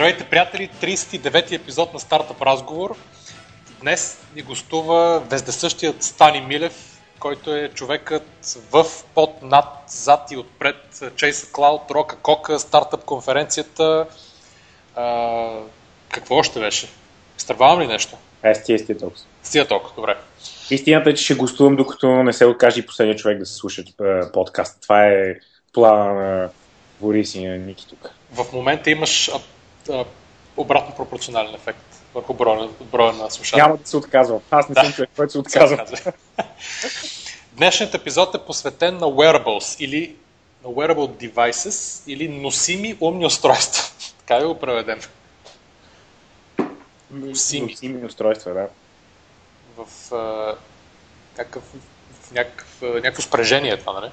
Здравейте, приятели! 39-ти епизод на Стартъп разговор. Днес ни гостува вездесъщият Стани Милев, който е човекът в, под, над, зад и отпред Chase Cloud, Рока Кока, стартъп конференцията. А, какво още беше? Изтървавам ли нещо? Е, с тия стия толкова. С тия толкова, добре. Истината е, че ще гостувам, докато не се откаже и последния човек да се слуша подкаст. Това е плана на Борис и на Ники тук. В момента имаш а, обратно пропорционален ефект върху броя, броя на слушателите. Няма да се отказвам. Аз не съм човек, който се отказва. Днешният епизод е посветен на wearables или на wearable devices или носими умни устройства. така да го преведем. Носими. Носими устройства, да. В, а, някакъв, в някакъв, някакво спрежение това, нали?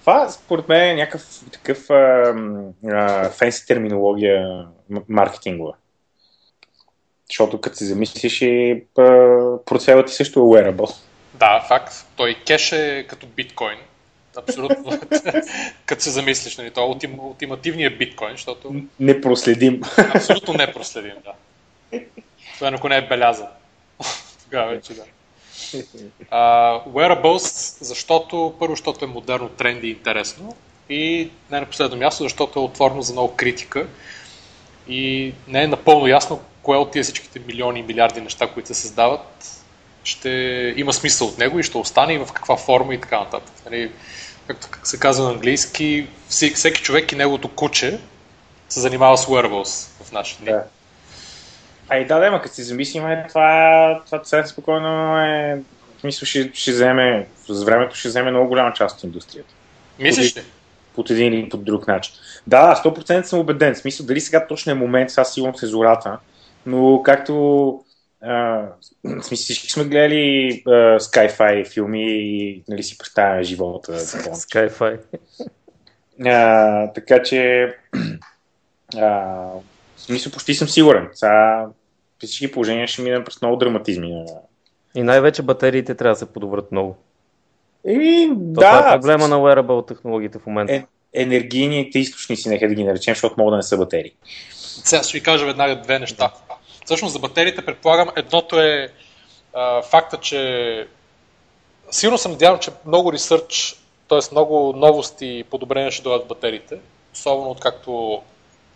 Това, според мен, е някакъв такъв а, а, фенси терминология маркетингова. Защото като се замислиш и портфелът ти също е wearable. Да, факт. Той кеш е като биткоин. Абсолютно. като се замислиш, нали, това е ултим, ултимативният биткоин, защото... Непроследим. Абсолютно непроследим, да. Това ако не е белязан. Тогава вече да. Uh, wearables, защото първо, защото е модерно, тренди и интересно и не на последно място, защото е отворено за много критика и не е напълно ясно кое от тия всичките милиони и милиарди неща, които се създават, ще има смисъл от него и ще остане и в каква форма и така нататък. Нали, както как се казва на английски, всеки, човек и неговото куче се занимава с wearables в нашите дни. Да. Ай да, да, ма като си замислим, е, това, това съвсем спокойно е, в смисъл ще, ще вземе, с времето ще вземе много голяма част от индустрията. Мислиш ли? Под един или под друг начин. Да, 100% съм убеден. В смисъл, дали сега точно е момент, сега сигурно се зората, но както в смисъл, всички сме гледали а, Sky-Fi филми и нали, си представяме живота. Sky-Fi. А, така че в смисъл почти съм сигурен. Сега при всички положения ще минем през много драматизми. И най-вече батериите трябва да се подобрят много. Еми, То да. Това е проблема на wearable технологиите в момента. Е, енергийните източници, нека да ги наречем, защото могат да не са батерии. Сега ще ви кажа веднага две неща. Всъщност за батериите предполагам, едното е а, факта, че сигурно съм надявам, че много ресърч, т.е. много новости и подобрения ще дойдат в батериите, особено откакто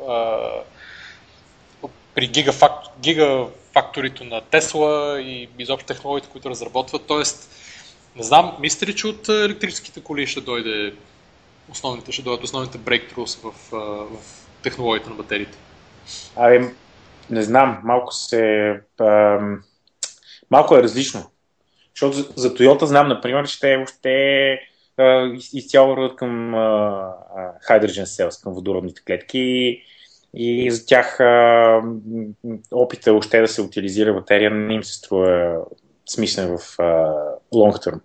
а, при гигафакт, гигафакторито на Тесла и изобщо технологиите, които разработват. Тоест, не знам, мислите ли, че от електрическите коли ще дойде основните, ще дойдат основните брейктрус в, в технологията на батериите? Абе, не знам, малко се... Ам, малко е различно. Защото за, за Toyota знам, например, че те въобще изцяло върват към а, hydrogen cells, към водородните клетки и за тях а, опита още да се утилизира батерия не им се струва смислен в long term.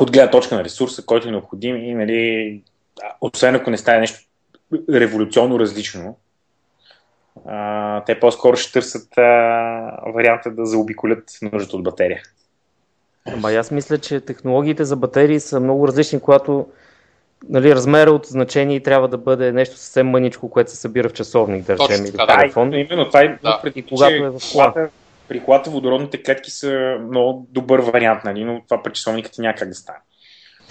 От гледна точка на ресурса, който е необходим и нали, освен ако не стане нещо революционно различно, а, те по-скоро ще търсят а, варианта да заобиколят нуждата от батерия. Ама аз мисля, че технологиите за батерии са много различни, когато нали, размера от значение трябва да бъде нещо съвсем мъничко, което се събира в часовник, да речем, или в телефон. Да, именно това е да. преди, когато е в кола. При колата водородните клетки са много добър вариант, нали, но това при часовника ти някак да стане.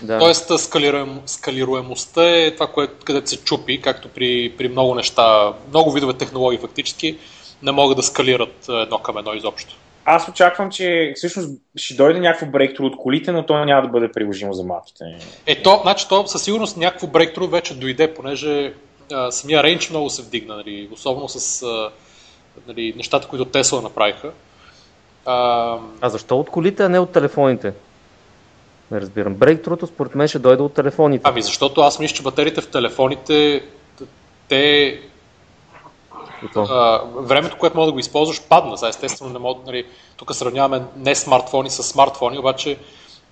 Да. Тоест скалируем, скалируемостта е това, което, където се чупи, както при, при много неща, много видове технологии фактически не могат да скалират едно към едно изобщо. Аз очаквам, че всъщност ще дойде някакво брейктру от колите, но то няма да бъде приложимо за малките. Е, то, значи, то със сигурност някакво брейктру вече дойде, понеже а, самия рейндж много се вдигна, нали, особено с а, нали, нещата, които Тесла направиха. А, а защо от колите, а не от телефоните? Не разбирам. Брейктруто според мен ще дойде от телефоните. Ами защото аз мисля, че батериите в телефоните, те а, времето, което мога да го използваш, падна. За естествено, не мога, нали, тук сравняваме не смартфони с смартфони, обаче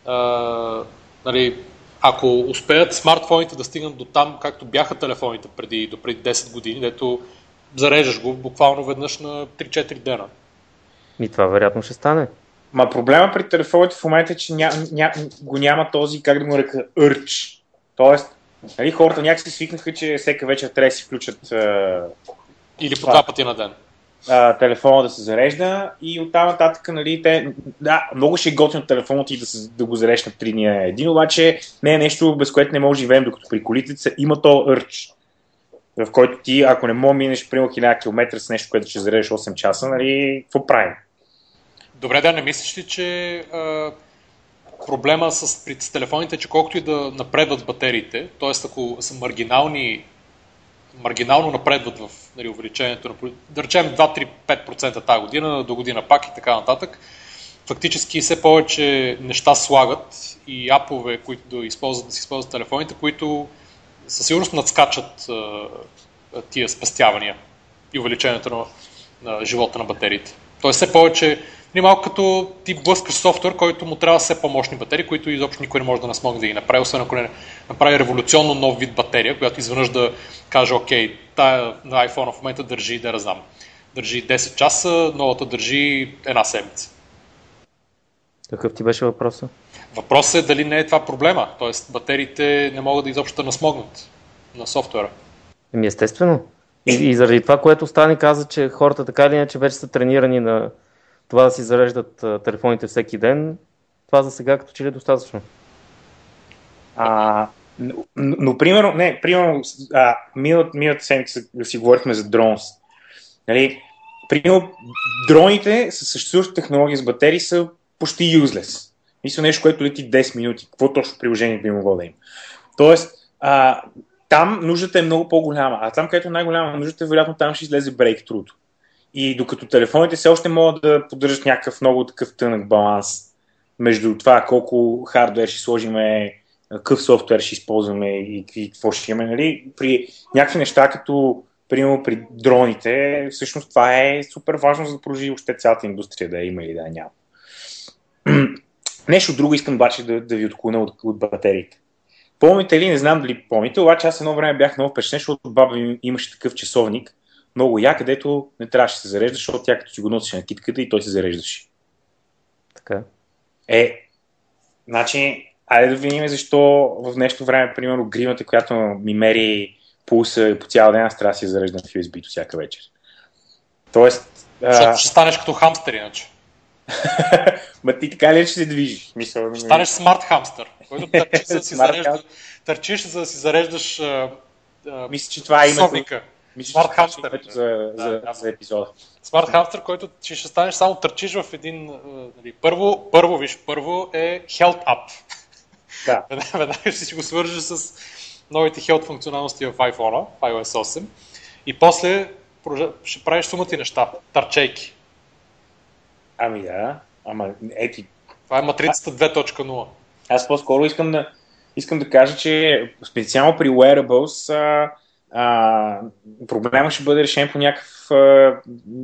а, нали, ако успеят смартфоните да стигнат до там, както бяха телефоните преди, до преди 10 години, дето зареждаш го буквално веднъж на 3-4 дена. И това вероятно ще стане. Ма проблема при телефоните в момента е, че ня, ня, го няма този, как да му река, ърч. Тоест, Нали, хората някакси свикнаха, че всека вечер трябва да си включат или по два пъти на ден. А, телефона да се зарежда и оттам нататък, нали, те, да, много ще е готино телефона ти да, се, да го зарежда на 3 дни един, обаче не е нещо, без което не може да живеем, докато при колите има то ърч, в който ти, ако не мога минеш примерно 1000 км с нещо, което ще зареждаш 8 часа, нали, какво правим? Добре, да, не мислиш ли, че а, проблема с, с телефоните, че колкото и да напредват батериите, т.е. ако са маргинални маргинално напредват в нали, увеличението на, да речем 2-3-5% тази година, до година пак и така нататък. Фактически все повече неща слагат и апове, които да, използват, да си използват телефоните, които със сигурност надскачат а, тия спестявания и увеличението на, на живота на батериите. Тоест все повече ни малко като ти блъскаш софтуер, който му трябва все по-мощни батерии, които изобщо никой не може да насмогне да ги направи, освен ако не направи революционно нов вид батерия, която изведнъж да каже, окей, тая на iPhone в момента държи, да разнам. Държи 10 часа, новата държи една седмица. Какъв ти беше въпросът? Въпросът е дали не е това проблема. Тоест батериите не могат да изобщо да насмогнат на софтуера. Еми естествено. И, и заради това, което Стани каза, че хората така или иначе вече са тренирани на това да си зареждат телефоните всеки ден, това за сега като че ли е достатъчно. А, но, но, примерно, не, примерно, а, миналата, миналата седмица да си говорихме за дронс. Нали, примерно, дроните с съществуваща технология с батерии са почти useless. Мисля нещо, което лети 10 минути. Какво точно приложение би могло да има? Тоест, а, там нуждата е много по-голяма. А там, където е най-голяма нуждата, вероятно там ще излезе breakthrough. И докато телефоните все още могат да поддържат някакъв много такъв тънък баланс между това колко хардвер ще сложиме, какъв софтуер ще използваме и, какво ще имаме, нали? При някакви неща, като примерно при дроните, всъщност това е супер важно за да продължи още цялата индустрия да има или да няма. Нещо друго искам обаче да, да ви отклоня от, от батериите. Помните ли, не знам дали помните, обаче аз едно време бях много впечатлен, защото баба ми имаше такъв часовник, много я, където не трябваше да се зарежда, защото тя като си го носеше на китката и той се зареждаше. Така. Е, значи, айде да видим защо в днешно време, примерно, гримата, която ми мери пулса по цял ден, аз трябва да си зареждам в USB-то всяка вечер. Тоест... Защото а... ще станеш като хамстер, иначе. Ма ти така ли ще се движиш? Мисъл, ще станеш смарт хамстер, който търчиш, за да си зареждаш, търчиш, за да си зареждаш Мисля, че това е името. Смарт хамстър. За, за, да, за епизода. Смарт хамстър, който ще, ще станеш само търчиш в един... Нали, първо, първо, виж, първо е Health Up. Да. Веднага ще си го свържеш с новите Health функционалности в iPhone, в iOS 8. И после ще правиш сумати неща, търчейки. Ами да, ама ети. Това е матрицата 2.0. Аз по-скоро искам да, искам да кажа, че специално при wearables а, а, проблема ще бъде решен по някакъв а,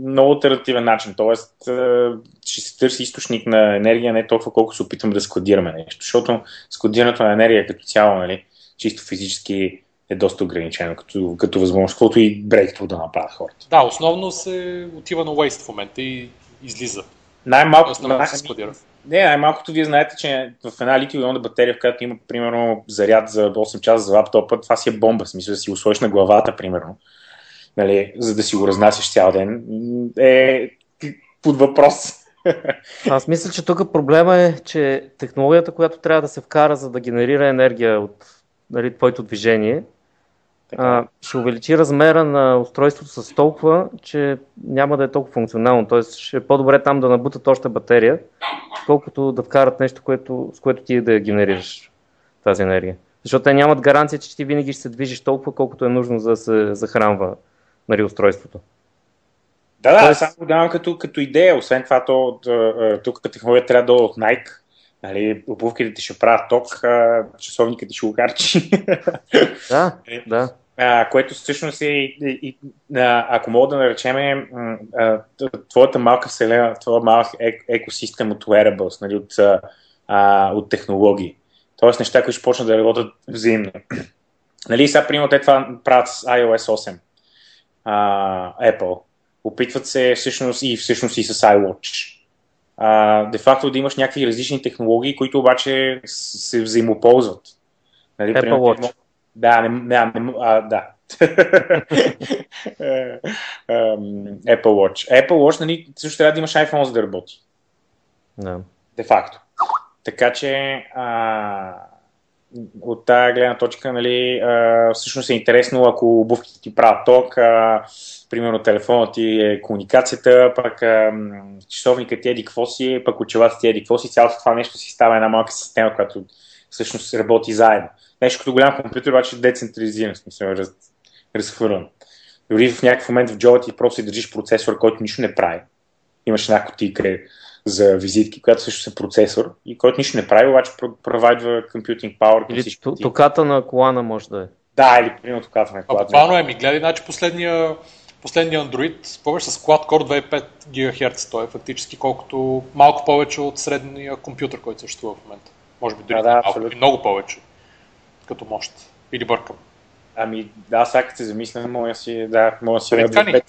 много альтернативен начин. Тоест, а, ще се търси източник на енергия, не толкова колко се опитваме да складираме нещо. Защото складирането на енергия като цяло, нали, чисто физически е доста ограничено като, като възможност, каквото и брейкто да направят хората. Да, основно се отива на waste в момента и излиза. Най-малко, най- не, най-малкото вие знаете, че в една литиум батерия, в която има примерно заряд за 8 часа за лаптопа, това си е бомба, в смисъл да си го сложиш на главата, примерно, нали, за да си го разнасяш цял ден, е под въпрос. Аз мисля, че тук проблема е, че технологията, която трябва да се вкара, за да генерира енергия от нали, твоето движение, а, ще увеличи размера на устройството с толкова, че няма да е толкова функционално. Тоест ще е по-добре там да набутат още батерия, колкото да вкарат нещо, което, с което ти да генерираш тази енергия. Защото те нямат гаранция, че ти винаги ще се движиш толкова, колкото е нужно за да се захранва нали, устройството. Да, да, Тоест... само го давам като, като идея. Освен това, то, тук технология трябва да е от Nike. Нали, обувките ти ще правят ток, часовникът ти ще го харчи. Да, да. А, което всъщност е, и, и, ако мога да наречем твоята малка вселена, твоя малък екосистем от wearables, нали, от, а, от технологии. Тоест неща, които ще почнат да работят взаимно. нали, сега, примерно, те това правят с iOS 8. А, Apple. Опитват се всъщност и всъщност и с iWatch. де факто да имаш някакви различни технологии, които обаче се взаимоползват. Нали, Apple примерно, Watch Да, не, не, не а, да. Apple Watch. Apple Watch, нали, също трябва да имаш iPhone за да работи. Да. Де факто. Така че а, от тази гледна точка, нали, а, всъщност е интересно, ако обувките ти правят ток, а, примерно телефонът ти е комуникацията, пък а, часовникът ти е какво си, пък очилата ти е какво си, цялото това нещо си става една малка система, която всъщност работи заедно. Нещо като голям компютър, обаче децентрализиран, смисъл, раз, разхвърлен. Дори в някакъв момент в джоба ти просто си държиш процесор, който нищо не прави. Имаш една котика за визитки, която също е процесор и който нищо не прави, обаче провайдва computing power. Или токата на колана може да е. Да, или примерно токата на колана. Буквално е ми, гледай, значи последния, последния Android, повече с Quad-Core 2,5 ГГц, той е фактически колкото малко повече от средния компютър, който съществува в момента. Може би дори да, да, малко, много повече като мощ. Или бъркам. Ами, да, сега като се замисля, мога си, да, мога си да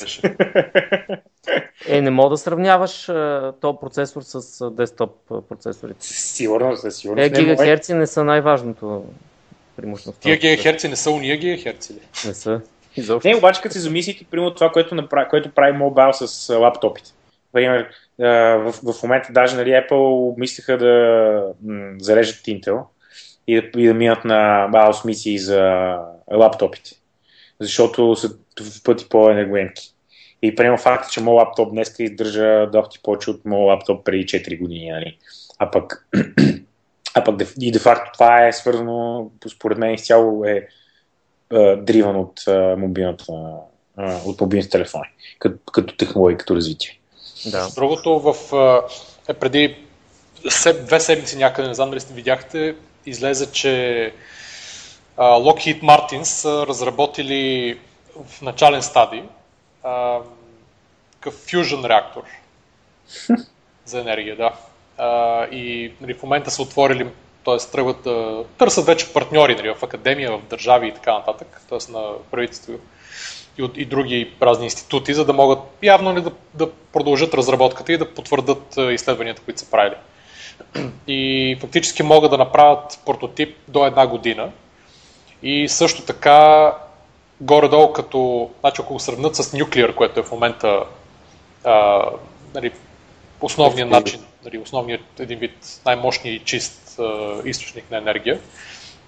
Е, не мога да сравняваш този процесор с десктоп процесорите. Сигурно, със сигурност. Е, гигахерци не са най-важното преимущество. Тия гигахерци не са уния гигахерци ли? Не са. Изобщо. Не, обаче като се замислите, примерно това, което, направи, което прави мобайл с лаптопите. Например, в, в момента даже нали, Apple обмисляха да зарежат Intel и да, и да минат на BIOS мисии за лаптопите, защото са в пъти по-енергоемки. И приема факта, че моят лаптоп днес издържа доста повече от моят лаптоп преди 4 години. Нали? А пък, а пък и де факто това е свързано, според мен изцяло е дриван от мобилната от мобилните телефони, като, като технология, като развитие. Да. Другото в е преди две седмици някъде, не знам дали сте видяхте, излезе, че Lockheed Martin са разработили в начален стадий такъв фюжен реактор за енергия, да. А, и нали, в момента са отворили, т.е. тръгват търсят вече партньори нали, в академия, в държави и така нататък, т.е. на правителство и, от, и други разни институти, за да могат явно ли да, да продължат разработката и да потвърдат изследванията, които са правили. И фактически могат да направят прототип до една година. И също така, горе-долу като, значи ако го сравнят с Nuclear, което е в момента а, нали, основният начин, нали, основният един вид най-мощния и чист а, източник на енергия,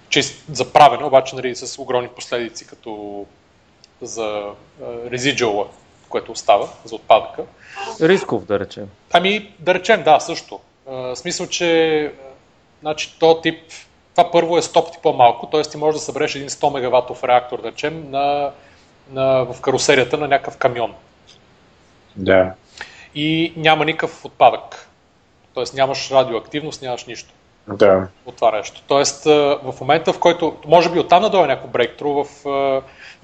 чист за правене, обаче нали, с огромни последици, като за резиджуала, което остава, за отпадъка. Рисков, да речем. Ами, да речем, да, също. В смисъл, че значи, то тип, това първо е 100 пъти по-малко, т.е. ти можеш да събереш един 100 мегаватов реактор, да речем, на, на, в карусерията на някакъв камион. Да. И няма никакъв отпадък. Тоест нямаш радиоактивност, нямаш нищо. Да. От това нещо. Тоест в момента, в който, може би оттам да дойде някакво брейктру в,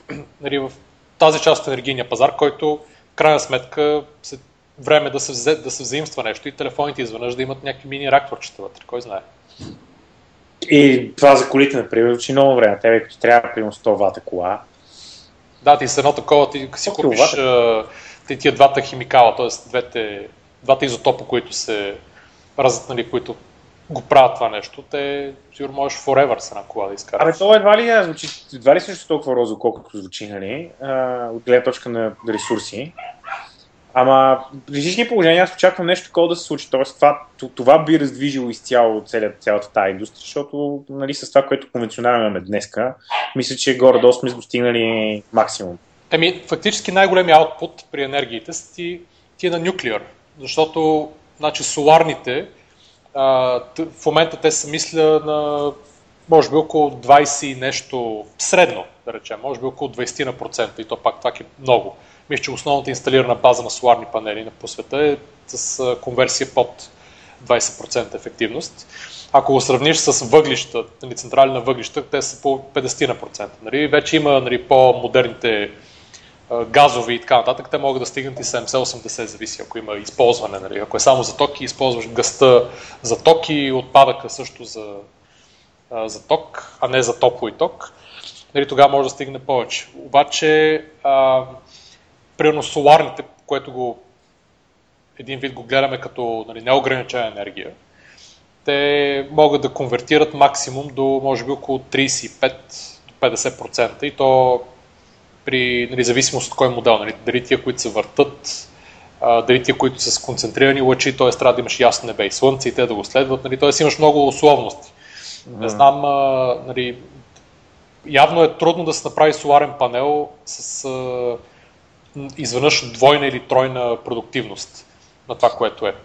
нали, в тази част от енергийния пазар, който в крайна сметка се време да се, взе, да се взаимства нещо и телефоните изведнъж да имат някакви мини реакторчета вътре, кой знае. И това за колите, например, учи много време. Тебе, като трябва, примерно 100 вата кола. Да, ти с едно такова, ти си купиш ти, тия двата химикала, т.е. Двете, двата изотопа, които се разят, нали, които го правят това нещо, те сигурно можеш forever с една кола да изкараш. Абе, това едва ли, звучи, едва ли също толкова розово, колкото звучи, нали, от гледна точка на ресурси. Ама при всички положения аз очаквам нещо такова да се случи. Тоест, това, това би раздвижило изцяло цялата, цялата тази индустрия, защото нали, с това, което конвенционално имаме днеска, мисля, че горе-долу сме достигнали максимум. Еми, фактически най-големият аутпут при енергиите са ти, ти е на нюклеар, защото значи, соларните в момента те са мисля на може би около 20 и нещо средно, да речем, може би около 20% и то пак това е много. Мисля, че основната инсталирана база на соларни панели по света е с конверсия под 20% ефективност. Ако го сравниш с въглища, нали, централи на въглища, те са по 50%. Нали. Вече има нали, по-модерните газови и така нататък, те могат да стигнат и 70-80, зависи ако има използване. Нали. Ако е само за ток и използваш гъста за ток и отпадъка също за, за ток, а не за топло и ток, нали, тогава може да стигне повече. Обаче а, примерно соларните, което го един вид го гледаме като нали, неограничена енергия, те могат да конвертират максимум до може би около 35 50% и то при нали, зависимост от кой модел. Нали, дали тия, които се въртат, а, дали тия, които са с концентрирани лъчи, т.е. трябва да имаш ясно небе и слънце и те да го следват, нали, т.е. имаш много условности. Mm-hmm. Не знам, а, нали, явно е трудно да се направи соларен панел с а, изведнъж двойна или тройна продуктивност на това, което е.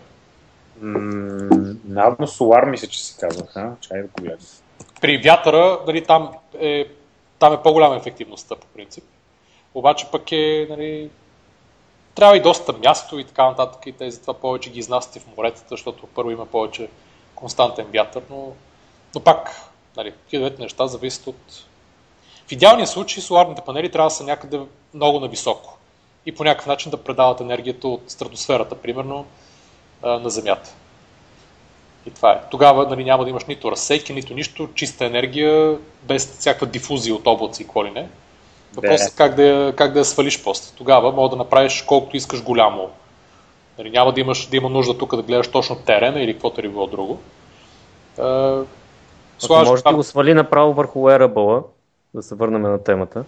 Навно солар мисля, че се казва. Чай да го При вятъра, нали, там, е, там е по-голяма ефективността по принцип. Обаче пък е, нали, трябва и доста място и така нататък и тези това повече ги изнасяте в моретата, защото първо има повече константен вятър, но, но пак, нали, двете неща зависят от... В идеалния случай соларните панели трябва да са някъде много нависоко и по някакъв начин да предават енергията от стратосферата, примерно, на Земята. И това е. Тогава нали, няма да имаш нито разсейки, нито нищо, чиста енергия, без всякаква дифузия от облаци и коли не. Въпросът е как да, я, как да я свалиш после. Тогава мога да направиш колкото искаш голямо. Нали, няма да, имаш, да има нужда тук да гледаш точно терена или каквото е било друго. Е, Слажа, може да го свали направо върху wearable да се върнем на темата.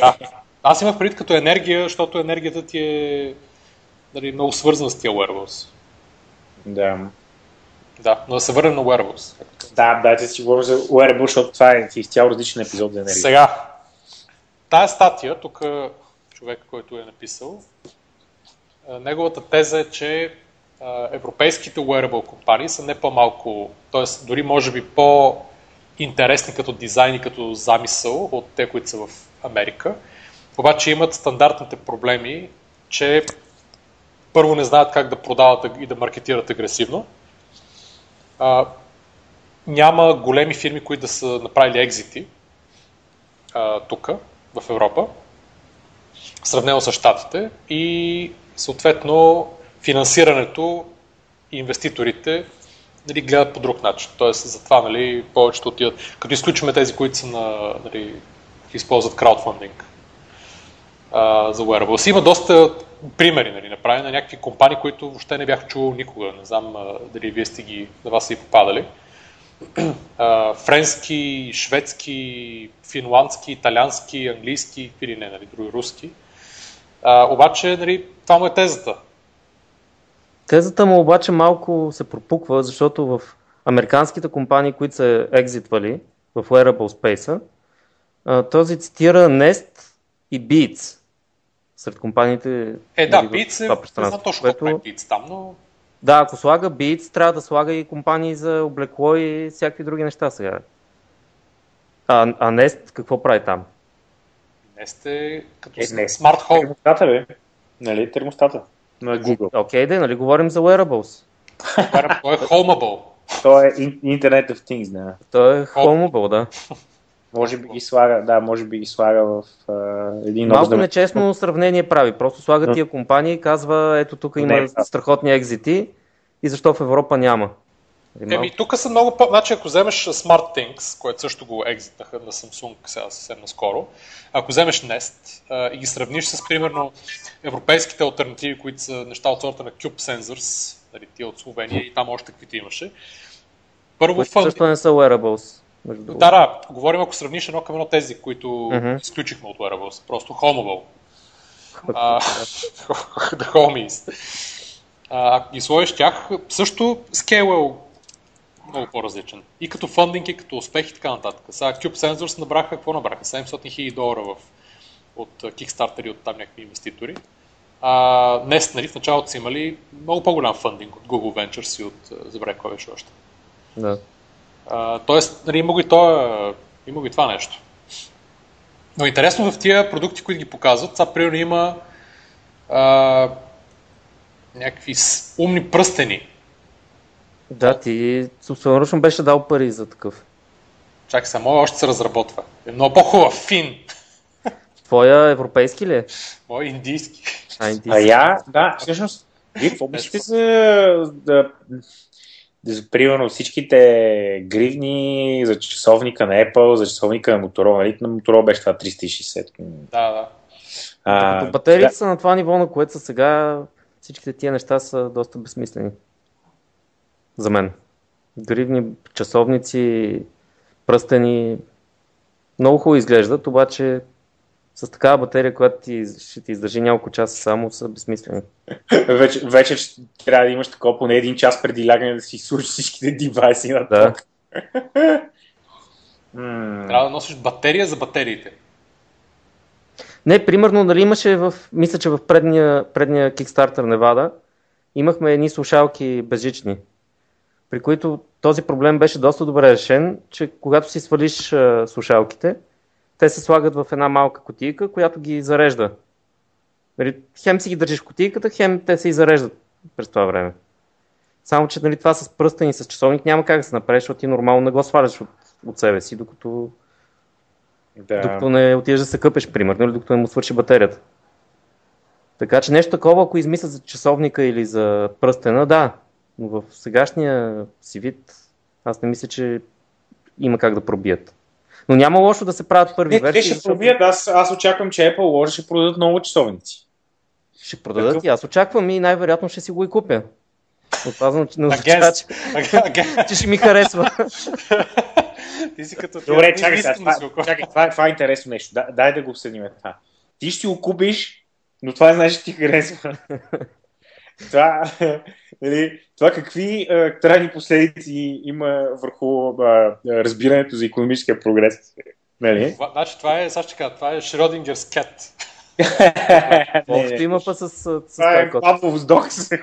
Да. Аз имах предвид като енергия, защото енергията ти е нали, много свързана с тия wearables. Да. Да, но да се върнем на wearables. Да, дайте си говорим за wearables, защото това е изцяло различен епизод за енергия. Сега, тая статия, тук човек, който е написал, неговата теза е, че европейските wearable компании са не по-малко, т.е. дори може би по-интересни като дизайн и като замисъл от те, които са в Америка. Обаче имат стандартните проблеми, че първо не знаят как да продават и да маркетират агресивно. А, няма големи фирми, които да са направили екзити тук, в Европа, сравнено с щатите и съответно финансирането инвеститорите нали, гледат по друг начин. Тоест, затова нали, повечето отиват, като изключваме тези, които са на, нали, използват краудфандинг а, за wearables. Има доста примери нали, направени на някакви компании, които въобще не бях чувал никога. Не знам а, дали вие сте ги, на вас са и попадали. А, френски, шведски, финландски, италиански, английски или не, нали, други руски. А, обаче, нали, това му е тезата. Тезата му обаче малко се пропуква, защото в американските компании, които са екзитвали в Wearable Space, този цитира Nest и Beats сред компаниите. Е, да, нали, Beats е, не знам точно което... е Beats там, но... Да, ако слага Beats, трябва да слага и компании за облекло и всякакви други неща сега. А, а Nest какво прави там? Nest е като е, Smart Home. Термостата, бе. Нали, термостата на Google. Окей, okay, да, нали говорим за wearables. Той е Homeable. Той е Internet of Things, да. Той е Homeable, да. Може би ги слага, да, може би ги слага в uh, един Малко нов... нечестно сравнение прави. Просто слага тия компании и казва, ето тук има Не, страхотни екзити и защо в Европа няма. Еми, тук са много по... Значи, ако вземеш SmartThings, което също го екзитнаха на Samsung сега съвсем наскоро, ако вземеш Nest а, и ги сравниш с, примерно, европейските альтернативи, които са неща от сорта на Cube Sensors, нали, тия от Словения и там още каквито имаше. Първо фън... Също не са wearables. Да, да, говорим ако сравниш едно към едно тези, които mm-hmm. изключихме от wearables. Просто Homeable. the Homies. А, и сложиш тях, също скейл много по-различен. И като фандинг, и като успех и така нататък. Сега Cube Sensors набраха, какво набраха? 700 хиляди долара в, от Kickstarter и от там някакви инвеститори. А, днес, нали, в началото са имали много по-голям фандинг от Google Ventures и от, забравя кой беше още. Да. А, тоест, нали, има го и, това, има го и това нещо. Но интересно в тия продукти, които ги показват, това примерно има а, някакви умни пръстени, да, ти собственоръчно беше дал пари за такъв. Чакай само, още се разработва. Е много по-хубав, фин. Твоя европейски ли е? Мой индийски. А, индийски. А я, да, всъщност, вие какво мислите за, да, за, примерно всичките гривни за часовника на Apple, за часовника на Motorola, нали? На Motorola беше това 360. Да, да. А, батериите да. са на това ниво, на което са сега, всичките тия неща са доста безсмислени за мен. Гривни, часовници, пръстени, Много хубаво изглеждат, обаче с такава батерия, която ти, ще ти издържи няколко часа само, са безсмислени. вече, вече трябва да имаш такова поне един час преди лягане да си слушаш всичките девайси на да. Трябва да носиш батерия за батериите. Не, примерно, нали имаше в, мисля, че в предния, предния Kickstarter Nevada имахме едни слушалки безжични, при които този проблем беше доста добре решен, че когато си свалиш а, слушалките, те се слагат в една малка котийка, която ги зарежда. Нали, хем си ги държиш в котийката, хем те се и зареждат през това време. Само, че нали, това с пръстен и с часовник няма как да се направи, защото ти нормално не го сваляш от, от себе си, докато, да. докато не отидеш да се къпеш, примерно, или докато не му свърши батерията. Така че нещо такова, ако измислят за часовника или за пръстена, да. Но в сегашния си вид, аз не мисля, че има как да пробият. Но няма лошо да се правят първи не, версии. Те ще защото... пробият, аз, аз очаквам, че Apple Watch ще продадат много часовници. Ще продадат Такъв... и аз очаквам и най-вероятно ще си го и купя. Отпазвам, че не означава, че, че ще ми харесва. Ти си като Добре, чакай сега, това, чакай, това, това е интересно нещо. Да, дай да го обсъдим това. Ти ще го купиш, но това знаеш, че ти харесва. това, нали, това какви а, трайни последици има върху а, разбирането за економическия прогрес. Нали? Значи това е, сега ще кажа, това е Шродингерс кет. Общо има па с, с, това е Павлов вздох, се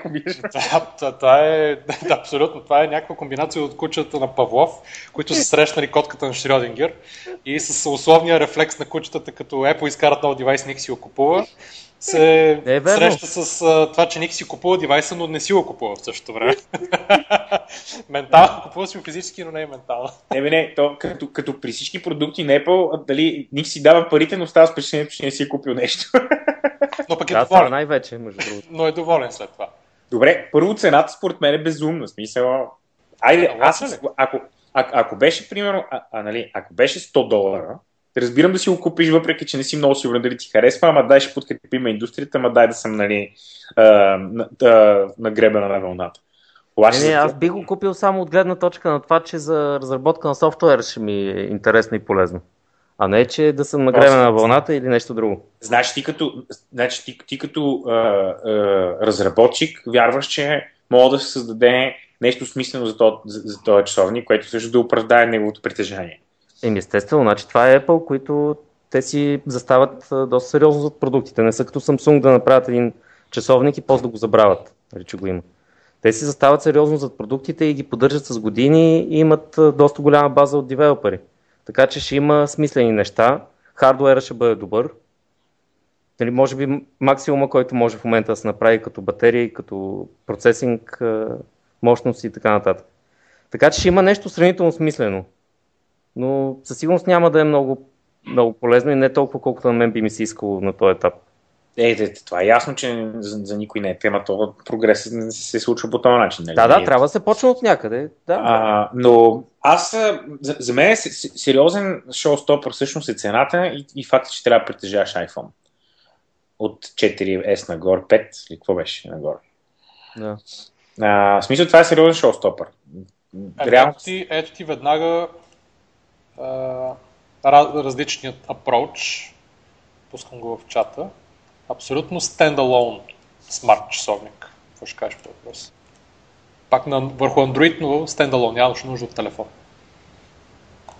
Това е, да, абсолютно, това е някаква комбинация от кучета на Павлов, които са срещнали котката на Шрёдингер и с условния рефлекс на кучетата, като Apple изкарат нов девайс, Ник си го купува, се е среща с а, това, че Ник си купува девайса, но не си го купува в същото време. ментално, купува си го физически, но не е ментално. Не, бе, не, то като, като при всички продукти на Apple, дали Ник си дава парите, но става с впечатлението, че не си е купил нещо. но пък е да, доволен. най-вече, между другото. Но е доволен след това. Добре, първо цената според мен е безумна. Смисъл, айде, аз, ако, а, ако беше, примерно, а, а, нали, ако беше 100 долара, разбирам да си го купиш, въпреки че не си много сигурен дали ти харесва, ама дай ще подкрепим индустрията, ама дай да съм нали, а, на, а, на гребена на вълната. Не, не, аз би го купил само от гледна точка на това, че за разработка на софтуер ще ми е интересно и полезно. А не, че да съм нагребена на вълната или нещо друго. Значи ти като, значи, ти, ти като а, а, разработчик вярваш, че мога да се създаде нещо смислено за този, за, за този часовник, което също да оправдае неговото притежание. Еми естествено, значи това е Apple, които те си застават доста сериозно за продуктите. Не са като Samsung да направят един часовник и после да го забравят, нали, че го има. Те си застават сериозно зад продуктите и ги поддържат с години и имат доста голяма база от девелопери. Така че ще има смислени неща, хардуера ще бъде добър. Нали, може би максимума, който може в момента да се направи като батерии, като процесинг, мощност и така нататък. Така че ще има нещо сравнително смислено но със сигурност няма да е много, много полезно и не толкова колкото на мен би ми се искало на този етап. Е, е, това е ясно, че за, за никой не е тема, това прогрес не се случва по този начин. Нали? Да, да, трябва да се почне от някъде. Да. А, но аз, за, за мен е сериозен шоустопър всъщност е цената и, и факта, че трябва да притежаваш iPhone. От 4S нагоре, 5 или какво беше нагоре. Да. А, в смисъл това е сериозен шоустопър. Ето, Реално... ти, ето ти веднага различният approach, пускам го в чата, абсолютно стендалон смарт часовник. Какво ще кажеш по въпрос? Пак на, върху Android, но стендалон, нямаш нужда от телефон.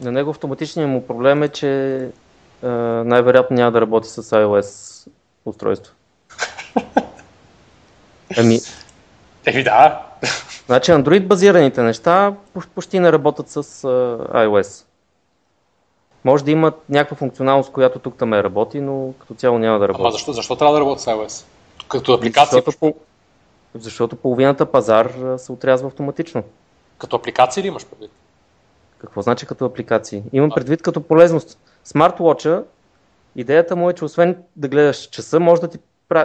На него автоматичният му проблем е, че е, най-вероятно няма да работи с iOS устройство. Ами... Еми да. Значи Android базираните неща почти не работят с uh, iOS. Може да имат някаква функционалност, която тук там е работи, но като цяло няма да работи. Ама защо, защо трябва да работи с iOS? Като апликация? Защото, по, защото половината пазар се отрязва автоматично. Като апликации ли имаш предвид? Какво значи като апликации? Имам предвид като полезност. Смарт-вотча, идеята му е, че освен да гледаш часа, може да ти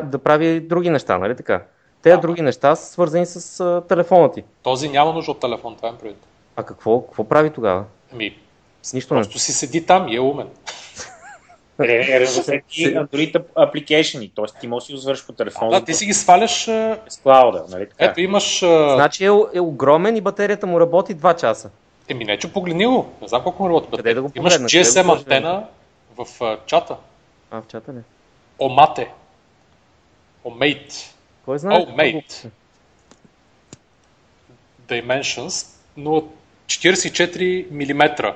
да прави други неща, нали така? Те да. други неща са свързани с а, телефона ти. Този няма нужда от телефон, това е предвид. А какво, какво прави тогава? Ами, с нищо Просто не. си седи там и е умен. Разработки Android application, т.е. ти можеш да си го свършиш по телефона. Да, ти си ги сваляш с клауда, нали така? Ето имаш... Значи е, е огромен и батерията му работи 2 часа. Еми не, че погледни го. Не знам колко му работи. Къде да го Имаш погледна? GSM Къде антена в а, чата. А, в чата ли? Омате. Омейт. Кой знае? Глупости? Dimensions, но 44 мм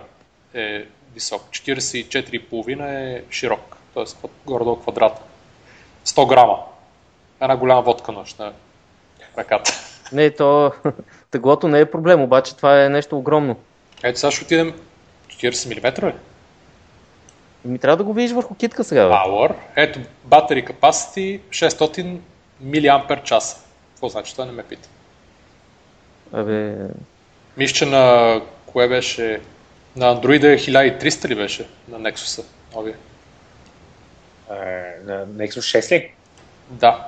е висок. 44,5 е широк. Тоест горе-долу квадрата. 100 грама. Една голяма водка нощ на ръката. Не, то теглото не е проблем, обаче това е нещо огромно. Ето сега ще отидем 40 мм ли? Ми трябва да го видиш върху китка сега. Бе. Power. Ето, battery capacity 600 мАч. Какво значи? Това не ме пита. Абе, Мисля, че на кое беше? На Android е 1300 ли беше? На Nexus новия. А, на Nexus 6 ли? Да.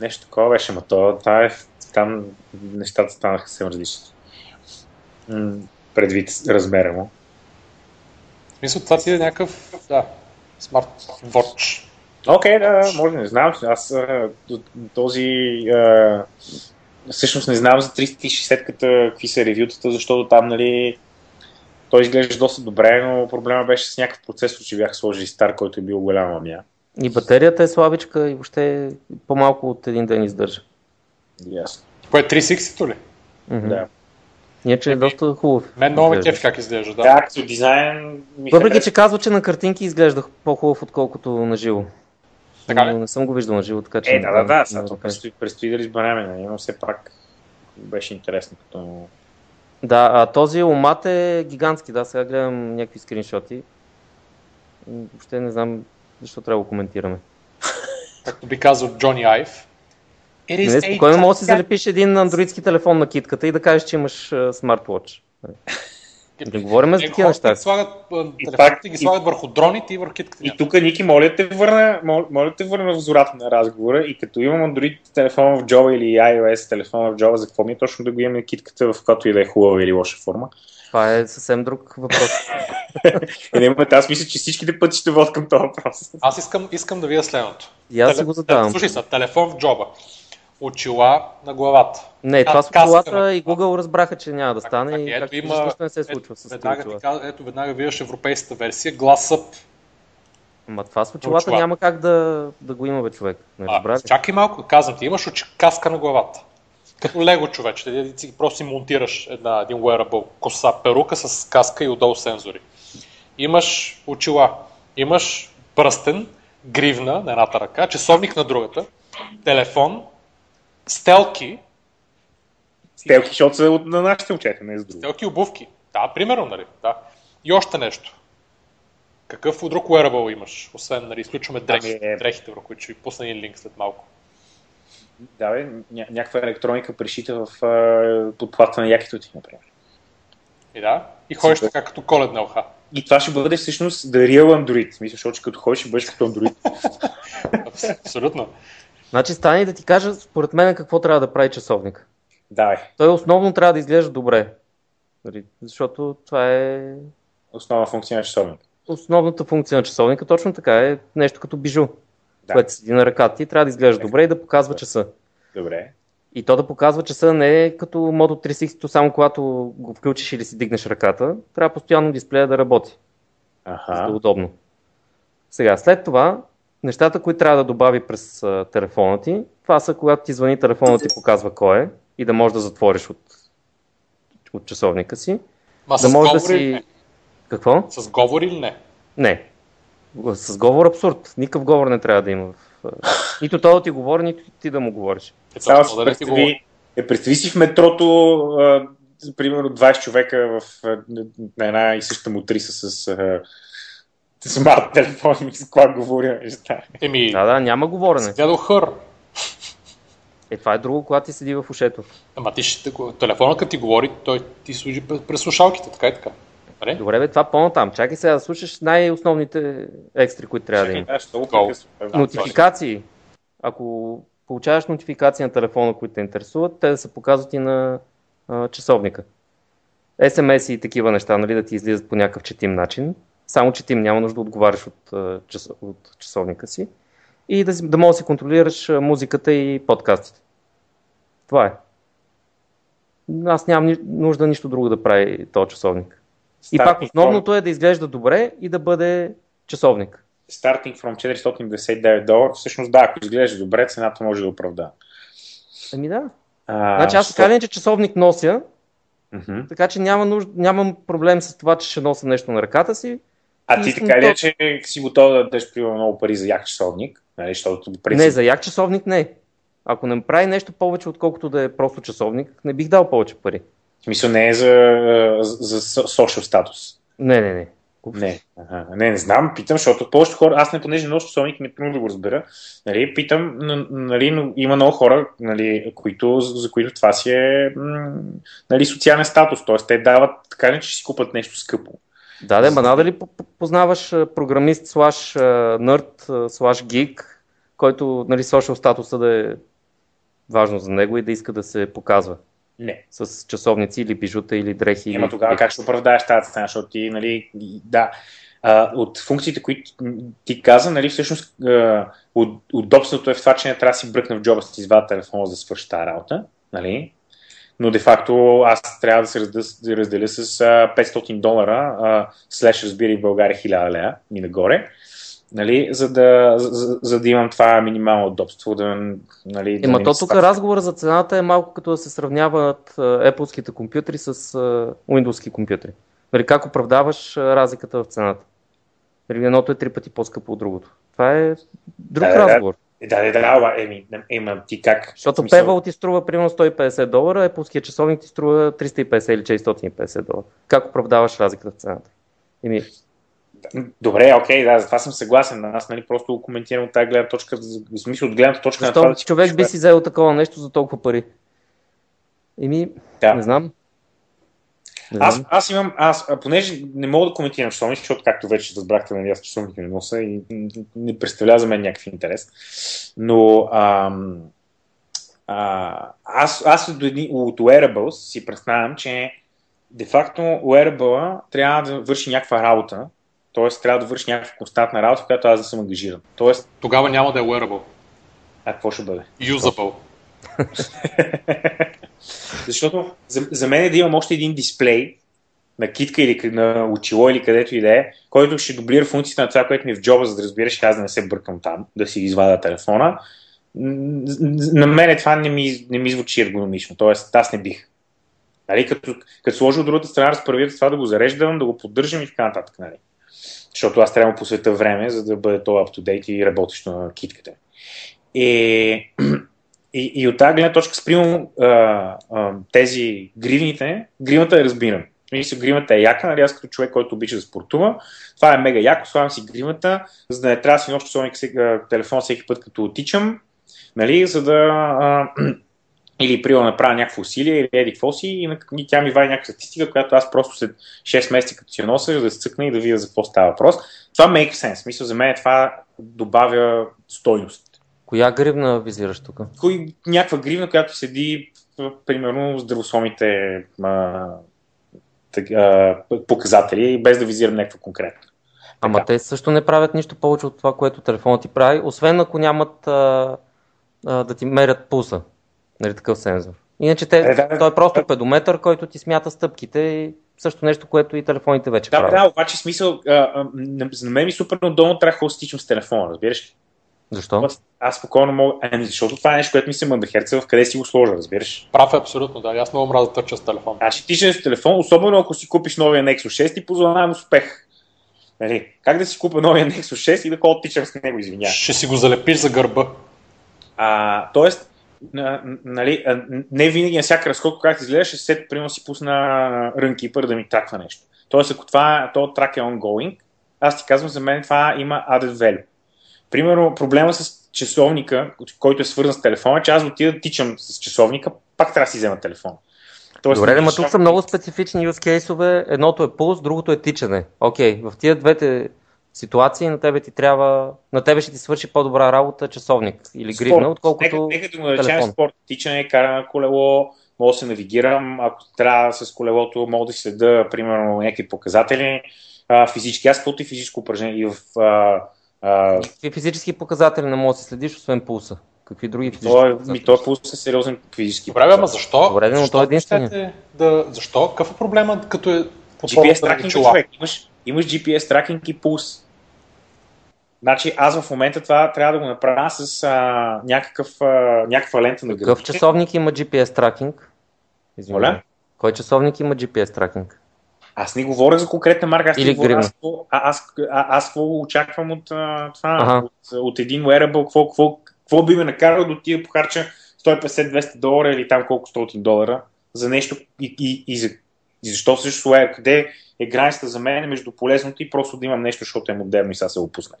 Нещо такова беше, но то, това е, там нещата станаха съвсем различни. Предвид размера му. Мисля, това ти е някакъв, да, смарт watch. Окей, да, може, не знам. Аз този... А, всъщност не знам за 360-ката какви са ревютата, защото там, нали, той изглежда доста добре, но проблема беше с някакъв процесор, че бяха сложили стар, който е бил голяма мамя. и батерията е слабичка и въобще по-малко от един ден издържа. Ясно. Кое е 360 ли? Мгм. Да. Иначе е доста хубав. Мен много ме как изглежда, да. Да, като дизайн ми Въпреки, че казва, че на картинки изглежда по-хубав, отколкото на живо. Така Но ли? не съм го виждал на живо, така че... Е, да, да, да, сега предстои, предстои да изберем, нали, но все пак беше интересно като... Да, а този омат е гигантски, да, сега гледам някакви скриншоти. Въобще не знам защо трябва да го коментираме. Както би казал Джони Айв. Не, спокойно може да си залепиш един андроидски телефон на китката и да кажеш, че имаш а, смарт-вотч. Не говорим за такива неща. Слагат И телефоните пак- ги слагат върху дроните и върху китката. И тук, Ники, моля те върна, мол- моля те върна в зората на разговора и като имам Android телефон в джоба или iOS телефон в джоба, за какво ми е точно да го имам китката в която и да е хубава или лоша форма? Това е съвсем друг въпрос. И не, аз мисля, че всичките пъти ще водят към този въпрос. Аз искам, искам да видя следното. И аз си Теле- го задавам. Слушай са, телефон в джоба. Очила на главата. Не, това с очилата и. Google разбраха, че няма да стане Так, и ето има- не се ето, случва с тези Веднага, ти казва, ето, веднага виждаш европейската версия, Glass Up. Ама това с очилата Очила. няма как да, да го има бе човек. Не А, разбра чакай малко, казвам ти, имаш очи, каска на главата. Като лего човече, ти си просто си монтираш една, един wearable, коса, перука с каска и отдолу сензори. Имаш очила, имаш пръстен, гривна на едната ръка, часовник на другата, телефон, стелки, Стелки, защото са от, на нашите момчета, не е за друго. стелки обувки. Да, примерно, нали? Да. И още нещо. Какъв друг wearable имаш? Освен, нали, изключваме дрехите, Ами, е- дрехите върху които ще ви пусна един линк след малко. Да, бе, ня- някаква електроника пришита в а, подплата на якито ти, например. И да, и ходиш Супер. така като коледна уха. И това ще бъде всъщност the real Android. Мисля, защото като ходиш ще бъдеш като Android. Абс- Абсолютно. Значи стане да ти кажа, според мен, какво трябва да прави часовник. Давай, Той основно трябва да изглежда добре. Нали, Защото това е основна функция на часовник. основната функция на часовника. Точно така е нещо като бижу, Да. което седи на ръката ти. Трябва да изглежда добре и да показва часа. Добре. И то да показва часа не е като Moto 360, само когато го включиш или си дигнеш ръката. Трябва постоянно дисплея да работи, за да е Аха. удобно. Сега, след това, нещата, които трябва да добави през а, телефона ти, това са когато ти звъни телефона ти показва кой е и да можеш да затвориш от, от часовника си. Ма Да с можеш да си... не? Какво? С говори или не? Не. С говор абсурд. Никакъв говор не трябва да има. Нито той да ти говори, нито ти да му говориш. Е, Само говори? представи, е, представи си в метрото, а, примерно 20 човека в, на една и съща мотриса с а, смарт телефон и с това говоря неща. Еми, Да, да, няма говорене. до хър. Е, това е друго, когато ти седи в ушето. Ама ти ще, телефонът като ти говори, той ти служи през слушалките, така и така. Нали? Добре, бе, това по-натам. Чакай сега да слушаш най-основните екстри, които трябва да има. Да. Нотификации. Ако получаваш нотификации на телефона, които те интересуват, те да се показват и на а, часовника. SMS и такива неща, нали, да ти излизат по някакъв четим начин. Само четим, няма нужда да отговаряш от, час, от часовника си. И да, да можеш да си контролираш музиката и подкастите. Това е. аз нямам нужда нищо друго да прави този часовник. Starting и пак основното from... е да изглежда добре и да бъде часовник. Starting from 499 долара, всъщност да, ако изглежда добре, цената може да оправда. Ами да. А, значи аз така че часовник нося, uh-huh. така че няма нужда, нямам проблем с това, че ще нося нещо на ръката си. А ти така ли е, че си готов да дадеш много пари за як часовник? Нали, защото Не, за як часовник не. Ако не прави нещо повече, отколкото да е просто часовник, не бих дал повече пари. В смисъл не е за, за, за social статус. Не, не, не. Не, ага. не, не знам, питам, защото повечето хора, аз не понеже нося часовник, не примерно да го разбера, нали, питам, нали, но има много хора, нали, които, за, които това си е нали, социален статус, т.е. те дават така ли, че си купат нещо скъпо. Да, да, ма надали познаваш програмист слаш нърд слаш гик, който нали, social статуса да е важно за него и да иска да се показва. Не. С часовници или бижута или дрехи. Има тогава как ще оправдаеш тази цена, защото ти, нали, да, а, от функциите, които ти каза, нали, всъщност а, от, удобството е в това, че не трябва да си бръкна в джоба, си извада телефона за да свърши тази работа, нали? Но де-факто аз трябва да се разделя, разделя с а, 500 долара, а, слеш разбира и в България 1000 лея и нагоре, нали, за, да, за, за да имам това минимално удобство. Да, нали, Ема да то тук разговор за цената е малко като да се сравняват Apple-ските компютри с Windows-ски компютри. Нали, как оправдаваш разликата в цената? Нали, едното е три пъти по-скъпо от другото. Това е друг да, разговор. Да, да, да, да, еми, ема ти как? Защото смисъл... Pebble ти струва примерно 150 долара, Apple-ския часовник ти струва 350 или 450 долара. Как оправдаваш разликата в цената? Еми, Добре, окей, да, за това съм съгласен. Аз нали, просто коментирам от тази гледна точка, в смисъл от гледната точка Защо на това. човек би си взел такова нещо за толкова пари? Еми, да. не знам. Аз, аз имам, аз, понеже не мога да коментирам часовник, защото както вече разбрахте, нали, аз часовник не носа и не представлява за мен някакъв интерес. Но ам, а, аз, аз от, от Wearables си представям, че де-факто Wearable трябва да върши някаква работа, Тоест, трябва да върши някаква константна работа, в която аз да съм ангажиран. Тоест... Тогава няма да е wearable. А какво ще бъде? Usable. Защото за, за мен е да имам още един дисплей на китка или на очило или където и да е, който ще дублира функцията на това, което ми е в джоба, за да разбираш, аз да не се бъркам там, да си извада телефона. На мен това не ми, не ми звучи ергономично, т.е. аз не бих. Нали, като, като сложа от другата страна, разправя това да го зареждам, да го поддържам и така нататък. Нали защото аз трябва да посвета време, за да бъде то up и работещо на китката. И, и, и от тази гледна точка, спрямо тези гривните, гривната е разбирам. Мисля, гримата е яка, нали, аз като човек, който обича да спортува, това е мега яко, слагам си гримата, за да не трябва да си нося телефон всеки път, като отичам, нали, за да а, или примерно направя някакво усилие, или еди какво си, и, и тя ми вади някаква статистика, която аз просто след 6 месеца като си нося, да се цъкна и да видя за какво става въпрос. Това make sense. Мисля, за мен това добавя стойност. Коя гривна визираш тук? Кой, някаква гривна, която седи примерно здравословните а, а, показатели, без да визирам някаква конкретна. Ама те също не правят нищо повече от това, което телефонът ти прави, освен ако нямат а, а, да ти мерят пулса нали, такъв сензор. Иначе те, е, да, той е просто педометър, който ти смята стъпките и също нещо, което и телефоните вече да, правят. Да, обаче смисъл, а, а, за мен ми супер удобно трябва да с телефона, разбираш ли? Защо? Аз, аз спокойно мога. Ами, защото това е нещо, което ми се мъндахерца в къде си го сложа, разбираш? Прав е абсолютно, да. Аз много мразя да търча с телефон. Значи ти с телефон, особено ако си купиш новия Nexus 6, ти позволявам успех. Нали? Как да си купя новия Nexus 6 и да ходя тичам с него, извинявай. Ще си го залепиш за гърба. А, тоест, нали, не винаги на всяка разходка, как изглеждаше, след примерно си пусна Runkeeper да ми траква нещо. Тоест, ако това, то трак е ongoing, аз ти казвам, за мен това има added value. Примерно, проблема с часовника, който е свързан с телефона, че аз отида да тичам с часовника, пак трябва да си взема телефон. Тоест, Добре, но тук са много специфични use кейсове. Едното е пулс, другото е тичане. Окей, okay, в тия двете ситуации, на тебе ти трябва, на тебе ще ти свърши по-добра работа часовник или спорт. гривна, отколкото Нека, нека да го наречем спорт, тичане, каране на колело, мога да се навигирам, ако трябва с колелото, мога да си следа, примерно, някакви показатели, а, физически, аз каквото и физическо упражнение и в... А, а... Какви физически показатели не мога да се следиш, освен пулса? Какви други физически Той, процесори? ми, той пулс е сериозен физически. Добре, ама защо? Добре, но защо той е единственият. Да, защо? Какъв е проблема, като е под GPS тракинг, човек. Имаш, имаш GPS тракинг и пулс. Значи аз в момента това трябва да го направя с а, някакъв, а, някаква лента на Какъв гърдите. часовник има GPS тракинг? Извинявай. Кой часовник има GPS тракинг? Аз не говоря за конкретна марка, аз Или не говоря аз, аз, аз какво очаквам от а, това, Аха. от, от един wearable, какво, какво, какво би ме накарал да отида похарча 150-200 долара или там колко 100 долара за нещо и, и, и, за, и защо също Wear, къде е границата за мен между полезното и просто да имам нещо, защото е модерно и сега се опусна.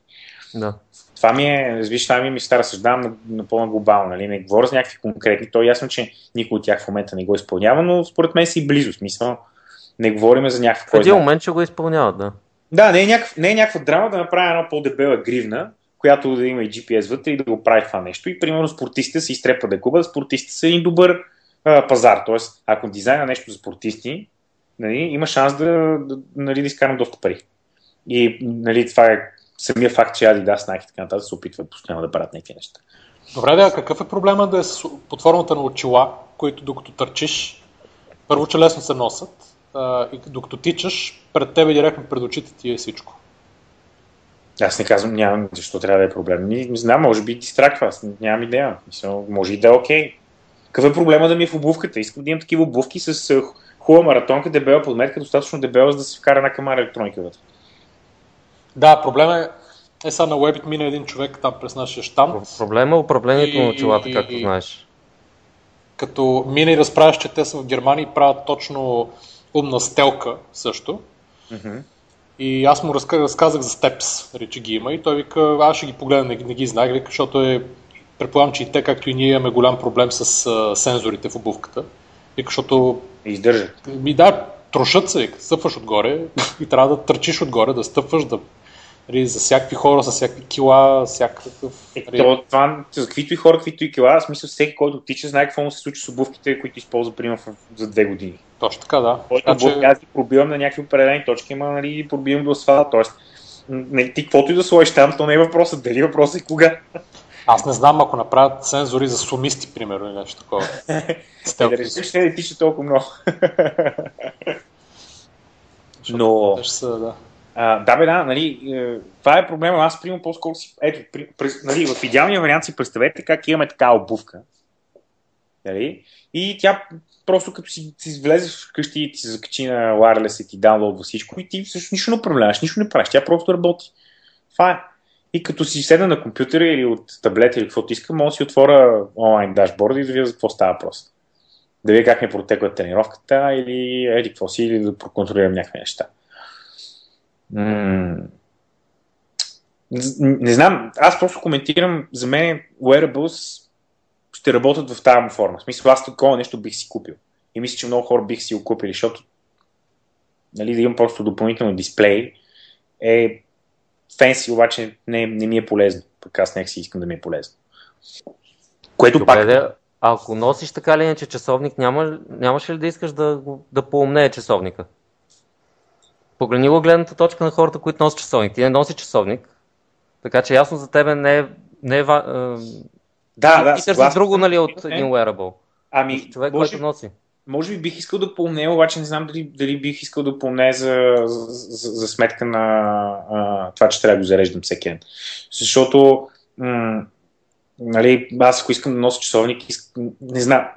Да. Това ми е, виж, това ми е ми стара съждавам на, на пълна глобално, нали? Не говоря за някакви конкретни, то е ясно, че никой от тях в момента не го изпълнява, но според мен си близо, смисъл. Не говорим за някакво. В един знае. момент ще го изпълняват, да. Да, не е, някакъв, не е някаква драма да направя една по-дебела гривна, която да има и GPS вътре и да го прави това нещо. И примерно спортистите се изтрепва да купат, спортистите са един добър а, пазар. Тоест, ако дизайна нещо за спортисти, нали, има шанс да, да, нали, да изкарам доста пари. И нали, това е самия факт, че Adidas, Nike и така нататък се опитват постоянно да правят някакви неща. Добре, да, какъв е проблема да е с, под формата на очила, които докато търчиш, първо, че лесно се носят, а, и докато тичаш, пред тебе директно пред очите ти е всичко. Аз не казвам, нямам защо трябва да е проблем. Не, не знам, може би дистраква, аз нямам идея. Мисля, може и да е окей. Какъв е проблема да ми е в обувката? Искам да имам такива обувки с хубава маратонка, дебела подметка, достатъчно дебела, за да се вкара една камара електроника вътре. Да, проблема е, е сега на Webit мина един човек там през нашия щанд, Проблема е управлението И- на очилата, и- както и- знаеш. като мина и разправяш, че те са в Германия и правят точно умна стелка също. Мгм. И аз му разка- разказах за нали, че ги има и той вика, аз ще ги погледна, не, не ги знаех, вика, защото е, предполагам, че и те, както и ние, имаме голям проблем с а, сензорите в обувката. Вика, защото Издържа. ми да, трошат се, вика, стъпваш отгоре и трябва да търчиш отгоре, да стъпваш, да нали, за всякакви хора, с всякакви кила, всякакъв... Е, нали, то, това, за каквито и хора, каквито и кила, в смисъл всеки, който тича, знае какво му се случи с обувките, които използва, примерно, за две години. Точно така, да. Който Така, обувки, аз ги пробивам на някакви определени точки, ама нали, пробивам до асфалта. Тоест, не, ти каквото и да сложиш там, то не е въпросът. Дали въпросът е кога. Аз не знам, ако направят сензори за сумисти, примерно, или нещо такова. Е, Стелки. да решиш, не тича толкова много. Но- са, да. А, да, бе, да, нали, е, това е проблема. Аз примерно по-скоро си. Ето, при, през, нали, в идеалния вариант си представете как имаме такава обувка. Нали? И тя просто като си, си влезеш вкъщи и ти се закачи на wireless и ти даунлоудва всичко и ти всъщност нищо не управляваш, нищо не правиш. Тя просто работи. Това е. И като си седна на компютъра или от таблета или каквото искам, мога да си отворя онлайн дашборда и да видя за какво става въпрос. Да видя как ми протекла тренировката или еди какво си, или да проконтролирам някакви неща. М, не знам, аз просто коментирам, за мен wearables ще работят в тази му форма. В смисъл, аз такова нещо бих си купил. И мисля, че много хора бих си го купили, защото нали, да имам просто допълнително дисплей е фенси, обаче не, не ми е полезно. Пък аз нека си искам да ми е полезно. Което Добре, пак... да, ако носиш така или иначе часовник, няма, нямаш ли да искаш да, да поумнее часовника? Погледни го гледната точка на хората, които носят часовник. Ти не носи часовник, така че ясно за тебе не е, не е е, Да, да, ти търсиш съгласен друго, нали, от Е, един wearable. Ами, Човек, може, който носи. може би бих искал да помне, обаче не знам дали, дали бих искал да помне за, за, за, за сметка на а, това, че трябва да го зареждам всеки ден. Защото, м- нали, аз ако искам да нося часовник, иск... не знам,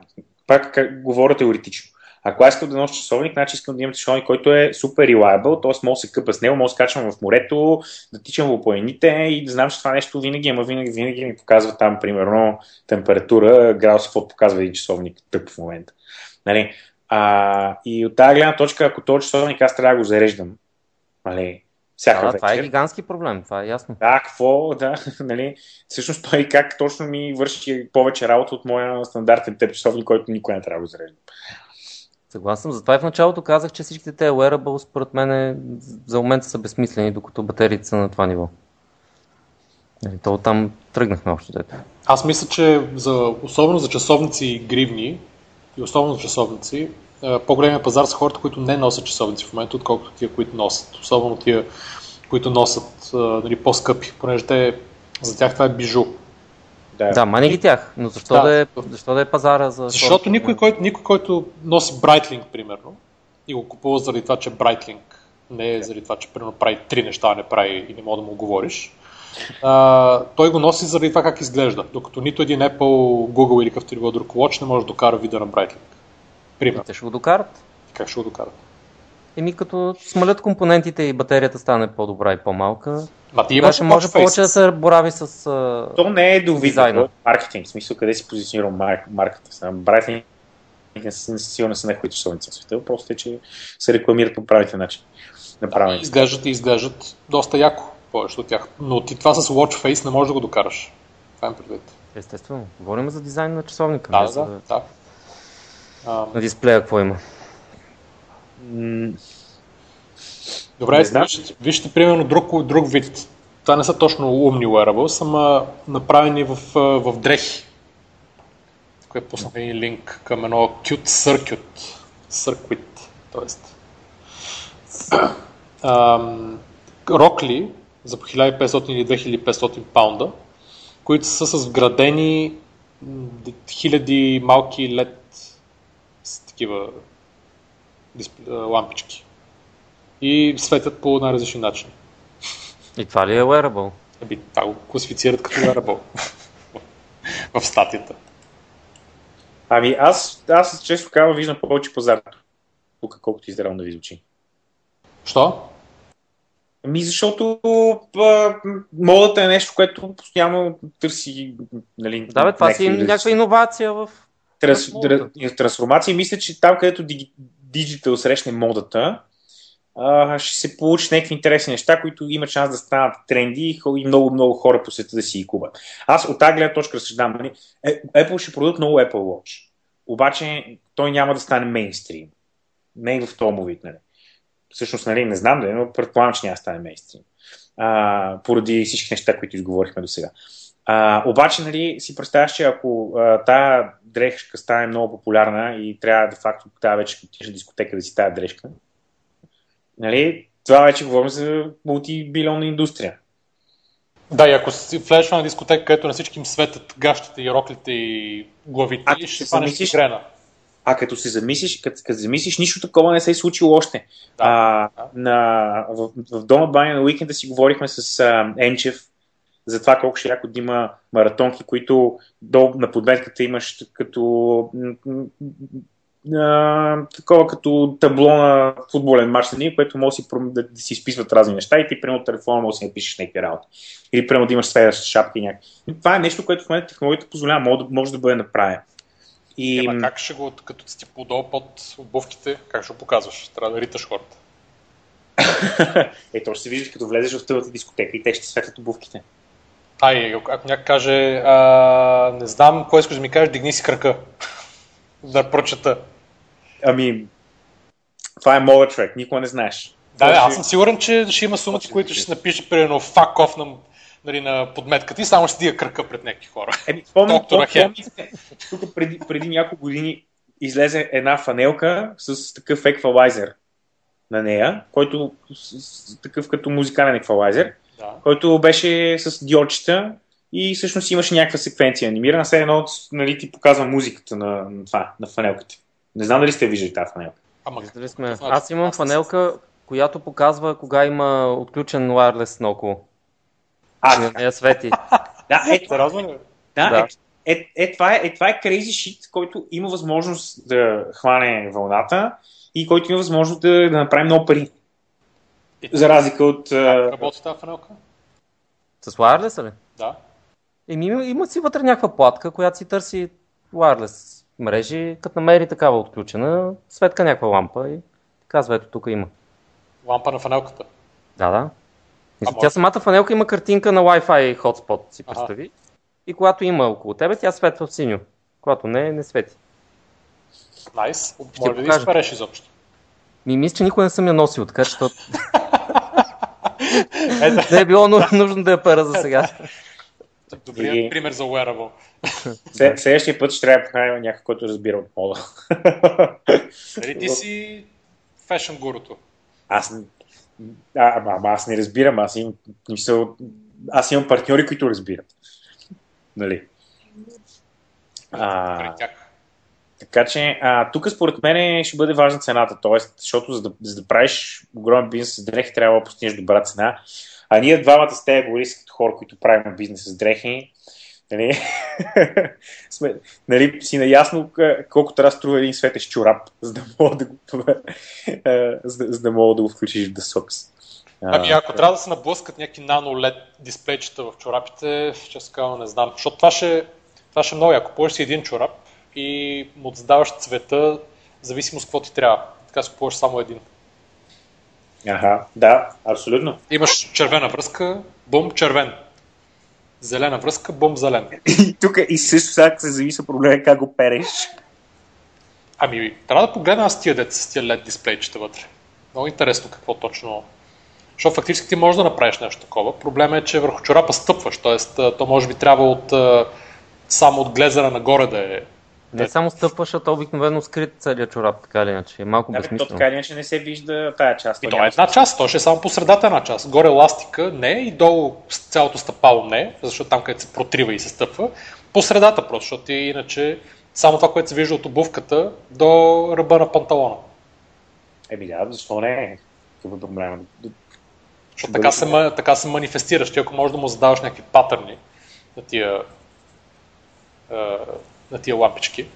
пак как, говоря теоретично. Ако аз искам да нося часовник, значи искам да имам часовник, който е супер reliable, т.е. мога да се къпа с него, мога да се качвам в морето, да тичам в планините и да знам, че това нещо винаги, ама винаги, винаги ми показва там, примерно, температура, градус, какво показва един часовник тъп в момента. Нали? А, и от тази гледна точка, ако този часовник аз трябва да го зареждам, нали, всяка Да, вечер. това е гигантски проблем, това е ясно. Да, какво, да, нали, всъщност той как точно ми върши повече работа от моя стандартен теп часовник, който никой не трябва да го зареждам. Съгласен. Затова и в началото казах, че всичките тези wearables, според мен, е, за момента са безсмислени, докато батериите са на това ниво. Нали, То там тръгнахме общо дето. Аз мисля, че за, особено за часовници гривни, и особено за часовници, е, по-големия пазар са хората, които не носят часовници в момента, отколкото тия, които носят. Особено тия, които носят е, нали, по-скъпи, понеже те, за тях това е бижу. Да, да мани ги тях, но защо да, да, е, защо да е пазара за... Защото никой който, никой, който носи Breitling, примерно, и го купува заради това, че Breitling не е заради това, че примерно прави три неща, а не прави и не мога да му говориш, а, той го носи заради това как изглежда, докато нито един Apple, Google или какъвто и друг Watch не може да докара вида на Breitling. Пример. Те ще го докарат. Как ще го докарат? Еми като смалят компонентите и батерията стане по-добра и по-малка, Ма ти имаш може повече да се борави с uh, То не е до вида, маркетинг, в смисъл къде си позиционирал мар- марката. Breitling не са сигурно са най-хубавите часовници в света, просто е, че се рекламират по правите начин. Да, изглеждат и изглеждат доста яко повечето от тях. Но ти това с Watch Face не можеш да го докараш. Това е предвид. Естествено. Говорим за дизайн на часовника. Да, да, да. На дисплея какво има? Добре, вижте, вижте примерно друг, друг вид. Това не са точно умни wearables, ама направени в, в дрехи. Тук е пуснах един линк към едно Qt Circuit. Circuit, т.е. Рокли за 1500 или 2500 паунда, които са с вградени хиляди малки LED с такива лампички. И светят по най-различни начини. И това ли е wearable? Аби, това го класифицират като wearable в статията. Ами аз, аз често казвам виждам повече пазар тук, колкото издрално да ви звучи. Що? Ами защото а, модата е нещо, което постоянно търси. Нали, да, бе, това си да някаква иновация в. Трансформация. Мисля, че там, където диджитал срещне модата, ще се получи някакви интересни неща, които имат шанс да станат тренди и много-много хора по света да си ги купат. Аз от тази гледна точка разсъждам. Нали, е, Apple ще продадат много Apple Watch. Обаче той няма да стане мейнстрим. Не в този му вид. Нали всъщност нали, не знам да но предполагам, че няма да стане мейнстрим. А, поради всички неща, които изговорихме до сега. А, обаче, нали, си представяш, че ако а, тая дрехка стане много популярна и трябва де факто тази вече отидеш на дискотека да си тази дрежка, нали, това вече говорим за мултибилионна индустрия. Да, и ако си влезеш на дискотека, където на всички им светят гащите и роклите и главите, а, ще фанеш грена. А като се замислиш, като, като замислиш, нищо такова не се е случило още. Да, а, да. На, в, в Дома баня на уикенда си говорихме с а, Енчев за това колко ще яко да има маратонки, които до, на подметката имаш като а, такова като табло на футболен матч, нали, което може си, да, да си изписват разни неща и ти прямо телефона може да си напишеш някакви работи. Или прямо да имаш сфера с шапки и някакви. Това е нещо, което в момента технологията позволява, може, може да бъде направено. И... Ема как ще го, като си подол под обувките, как ще го показваш? Трябва да риташ хората. е, то ще се виждаш, като влезеш в тъмната дискотека и те ще светят обувките. Ай, ако някой каже, а, не знам, кой искаш да ми кажеш, дигни си крака. да прочета. Ами, това е моят човек, никога не знаеш. Да, да, аз съм сигурен, че ще има сумати, които ще напише, примерно, fuck off на нали, на подметката и само ще стига кръка пред някакви хора. Еми, Хем. Тук преди, преди няколко години излезе една фанелка с такъв еквалайзер на нея, който с, такъв като музикален еквалайзер, да. който беше с диодчета и всъщност имаше някаква секвенция анимирана. Сега едно, нали, ти показва музиката на, на това, на фанелката. Не знам дали сте виждали тази фанелка. Ама, дали сме? Аз имам фанелка, която показва кога има отключен wireless на около. А, не я свети. Да, е, Да, да. Е, е, е, това е, е, това е crazy shit, който има възможност да хване вълната и който има възможност да, да направи много пари. За разлика от... Как работи тази фанелка? С wireless ли? Да. Еми, има, има си вътре някаква платка, която си търси wireless мрежи, като намери такава отключена, светка някаква лампа и казва, ето тук има. Лампа на фанелката? Да, да. Мисля, тя самата фанелка има картинка на Wi-Fi hotspot, си представи. Ага. И когато има около тебе, тя светва в синьо. Когато не, не свети. Найс. Nice. Може ли да изпереш изобщо? Ми мисля, че никой не съм я носил, така че не е било нужно да я пера за сега. Добрият и... пример за wearable. Следващия път ще трябва да поканим някой, който разбира от мода. Дали ти си фешън гурото? Аз а, ама, ама аз не разбирам, аз имам, мисъл, аз имам партньори, които разбират. Нали? а, тях. Така че, а, тук според мен ще бъде важна цената, т.е. защото за да, за да правиш огромен бизнес с дрехи, трябва да постигнеш добра цена. А ние двамата с тези говори като хора, които правим бизнес с дрехи, нали, сме, нали, си наясно колко трябва да струва един светещ чорап, за да мога да го, за, да, мога да го включиш в The. Ами ако трябва да се наблъскат някакви нано LED дисплейчета в чорапите, често казвам не знам, защото това ще, това ще е много яко. Купуваш си един чорап и му задаваш цвета, в зависимост какво ти трябва. Така си купуваш само един. Ага, да, абсолютно. Имаш червена връзка, бум, червен. Зелена връзка, бум, зелен. И тук и също сега се зависи проблема как го переш. Ами, трябва да погледна аз тия деца с тия LED дисплейчета вътре. Много интересно какво точно защото фактически ти можеш да направиш нещо такова. Проблема е, че върху чорапа стъпваш, т.е. то може би трябва от, само от глезера нагоре да е. Не само стъпваш, а то обикновено скрит целият чорап, така или иначе. Е малко да, безсмислено. То така или иначе не се вижда тая част. И това е една част, то ще е само по средата една част. Горе ластика не и долу цялото стъпало не, защото там където се протрива и се стъпва. По средата просто, защото ти иначе само това, което се вижда от обувката до ръба на панталона. Еми да, защо не? Какъв е проблема? Защото така се, така се манифестираш. Ти ако можеш да му задаваш някакви патърни на тия, на тия лампички.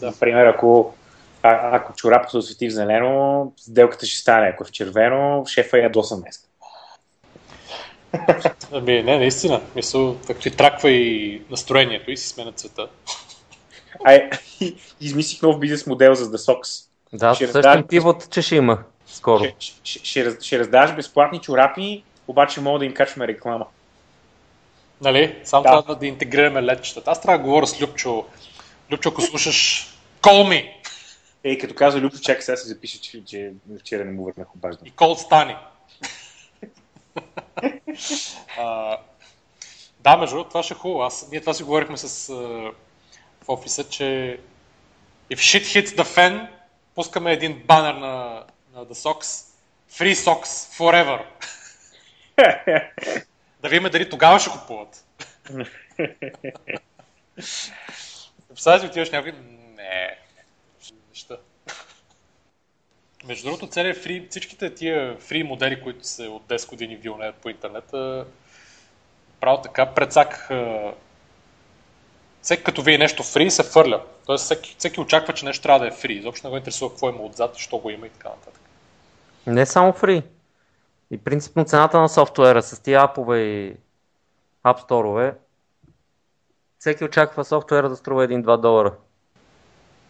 Да. Например, ако, а, ако чорапът се освети в зелено, сделката ще стане. Ако е в червено, шефа е ядосан днес. Ами, не, наистина. Мисъл, ти траква и настроението и си сменя цвета. Ай, измислих нов бизнес модел за The Socks. Да, същия пивот, че ще има скоро. Ще, ще, ще, ще раздаваш безплатни чорапи, обаче мога да им качваме реклама. Нали? Само да. трябва да интегрираме ледчетата. Аз трябва да говоря с Любчо. Любчо, ако слушаш, call me! Ей, като каза Любчо, чакай сега се запише, че, че вчера не му върнах обаждане. И call стани. да, между това ще е хубаво. Аз, ние това си говорихме с, в офиса, че if shit hits the fan, пускаме един банер на, на The Sox. Free Socks Forever. да видим дали тогава ще купуват. Ли отиваш някой? Не. Неща. Между другото, целият фри, всичките тия фри модели, които се от 10 години вилнеят по интернета, право така прецак всеки като вие нещо фри се фърля. Тоест всеки, всеки очаква, че нещо трябва да е фри. Изобщо не го интересува какво има отзад, що го има и така нататък. Не само фри. И принципно цената на софтуера с тия апове и апсторове, всеки очаква софтуера да струва 1-2 долара.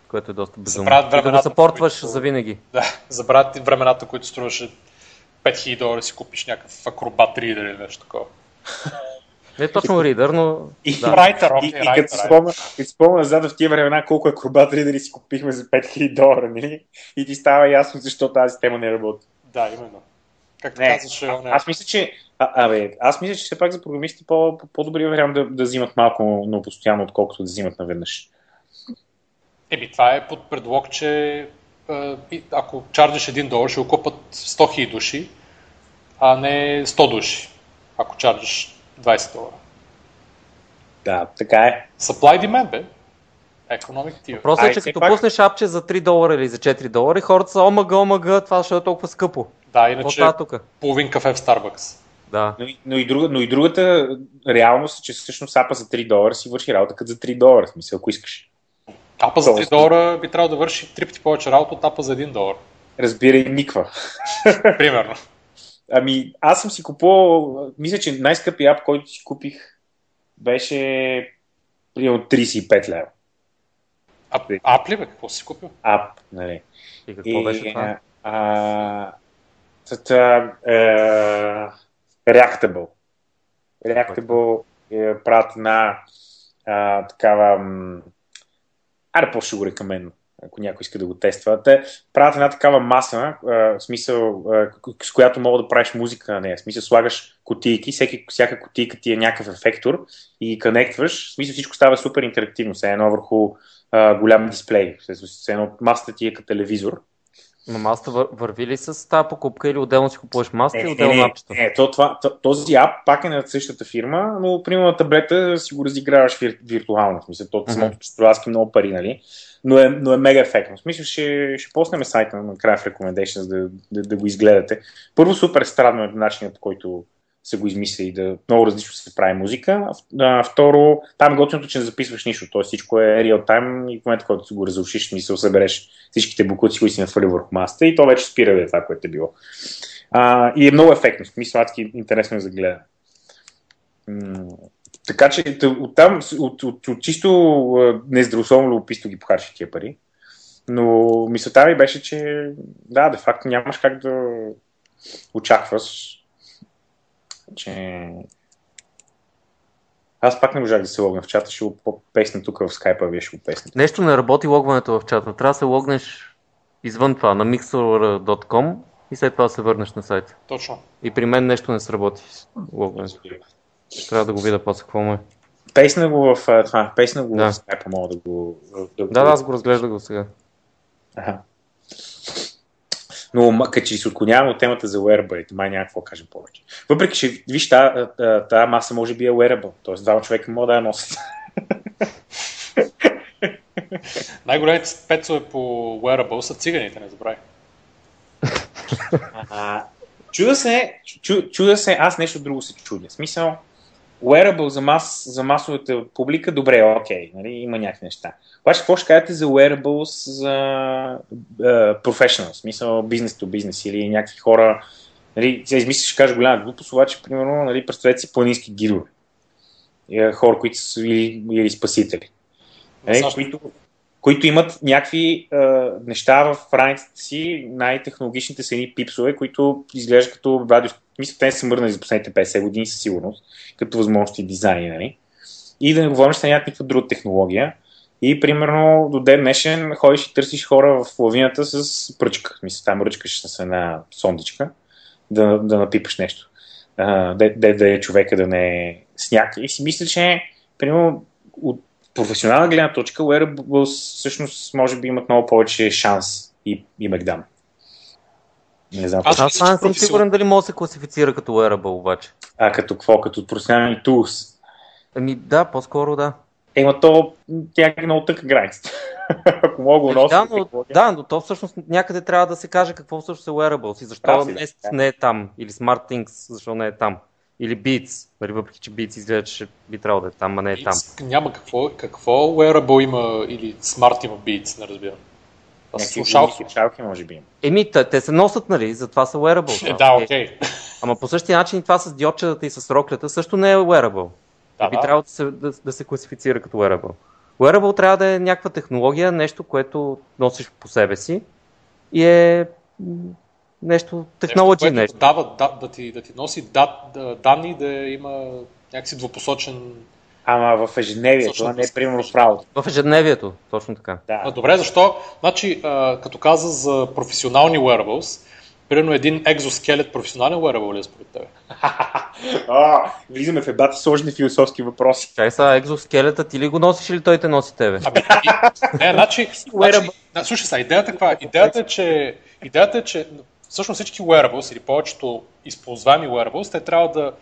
Което е доста безумно. И да го съпортваш които... за винаги. Да, забравят времената, които струваше 5000 долара си купиш някакъв акробат ридер или нещо такова. Не е точно ридър, но... И, да. Writer, okay, и, и като спомня, спомня назад в тия времена колко акробат ридери си купихме за 5000 долара, нали? И ти става ясно защо тази тема не работи. Да, именно. Как не, казваш, а, аз мисля, че а, абе, аз мисля, че все пак за програмисти по, по-добри вариант да, да взимат малко, но постоянно, отколкото да взимат наведнъж. Еми, това е под предлог, че ако чарджиш 1 долар, ще го купат 100 000 души, а не 100 души, ако чарджиш 20 долара. Да, така е. Supply demand, бе. Economic theory. Въпросът е, че като пак... пуснеш апче за 3 долара или за 4 долара, хората са омага, омага, това ще е толкова скъпо. Да, иначе половин кафе в Starbucks. Да. Но, но, и друга, но и другата реалност е, че всъщност апа за 3 долара си върши работа като за 3 долара, смисъл, ако искаш. Апа за 3 долара би трябвало да върши три пъти повече работа от апа за 1 долар. Разбирай, никва. Примерно. Ами, аз съм си купувал, мисля, че най-скъпия ап, който си купих, беше примерно 35 лева. Ап, ап ли бе? Какво си купил? Ап, нали. И какво и, беше това? А, тата, е, Reactable. Reactable е, правят на а, такава... Аре, по-ще го рекомендно ако някой иска да го тества. Те правят една такава маса, в смисъл, с която мога да правиш музика на нея. Смисъл, слагаш кутийки, всеки, всяка кутийка ти е някакъв ефектор и конектваш. Смисъл, всичко става супер интерактивно. Все едно върху а, голям дисплей. Все едно масата ти е като телевизор. Но маста вър, върви ли с тази покупка или отделно си купуваш маста Не, и отделно не, апчето? не то, това, то, този ап пак е на същата фирма, но примерно на таблета си го разиграваш вир, виртуално. В смисъл, то Мгм. самото адски много пари, нали? Но е, но е мега ефектно. В смисъл, ще, ще поснем сайта на края в Recommendations да, да, да го изгледате. Първо, супер странно е начинът, по който са го измислили да много различно се прави музика. А, второ, там е готиното, че не записваш нищо. Тоест всичко е реал тайм и в момента, който го разрушиш, смисъл, събереш всичките буклуци, които си нахвърли върху масата и то вече спира да е това, което е било. А, и е много ефектно. Смисъл, адски интересно е за гледане. М, Така че оттам, от, от, от чисто а, нездравословно любопитство ги похарчи тия пари. Но мисълта ми беше, че да, де факто нямаш как да очакваш, че аз пак не можах да се логна в чата, ще го песна тук в скайпа, вие ще го песнете. Нещо не работи логването в чата. Трябва да се логнеш извън това, на mixer.com и след това се върнеш на сайта. Точно. И при мен нещо не сработи с логването. Трябва да го видя после какво му е. Песна го в това, песна го Да. в скайпа, мога да го... Да, Да, да, аз го разглеждах до сега. Аха. Но като че се отклоняваме от темата за wearable, май няма какво кажем повече. Въпреки, че виж, тази та маса може би е wearable, т.е. двама човека могат да я носят. Най-големите спецове по wearable са циганите, не забравяй. Чуда се, чу, чуда се, аз нещо друго се чудя. Смисъл, wearable за, мас, за масовата публика, добре, окей, нали, има някакви неща. Обаче, какво ще кажете за wearables за uh, professional, в смисъл бизнес to бизнес или някакви хора, нали, сега измислиш, ще кажа голяма глупост, обаче, примерно, нали, представете си планински гидове. Е, Хора, които са или, или спасители. Нали, които, които имат някакви е, неща в раницата си, най-технологичните са едни пипсове, които изглеждат като радио. Мисля, те са мърнали за последните 50 години със сигурност, като възможности дизайни. Нали? И да не говорим, че нямат никаква друга технология. И примерно до ден днешен ходиш и търсиш хора в лавината с пръчка. Мисля, там ръчкаш с една сондичка да, да напипаш нещо. А, де, де, да е човека да не е сняг. И си мисля, че примерно от професионална гледна точка, Wearables всъщност може би имат много повече шанс и, и Мегдам. Не знам. Аз Аз... Не съм сигурен дали може да се класифицира като wearable обаче. А като какво? Като професионални tools. Ами да, по-скоро да. Ема то тя е много тъка граница. Ако мога го Ами нося. да, но, да, но то всъщност някъде трябва да се каже какво всъщност е wearables и защо да. Nest не е там, или SmartThings, защо не е там, или Beats, нали, въпреки че Beats изглежда, че би трябвало да е там, а не е там. Beats, Няма какво, какво wearable има или smart има Beats, не разбирам. Слушалки. слушалки може би има. Еми, те, те се носят, нали, затова са wearables. Е, да, окей. Ама по същия начин и това с диодчетата и с роклята също не е wearable. Да, би да. трябвало да се, да, да се класифицира като wearable. Wearable трябва да е някаква технология, нещо, което носиш по себе си и е нещо, технология нещо. нещо. Дава, да, да, ти, да ти носи дат, да, данни, да има някакси двупосочен... Ама в ежедневието, Точно а не примерно в работа. В ежедневието, точно така. А, Да. добре, защо? Значи, а, като каза за професионални wearables, примерно един екзоскелет професионален wearable ли е според тебе? а, влизаме в ебати сложни философски въпроси. Чай сега, екзоскелета ти ли го носиш или той те носи тебе? Ами, и, не, значи, значи да, слушай сега, идеята е каква? Идеята е, че, идеята е, че всъщност всички wearables или повечето използваеми wearables, те трябва да,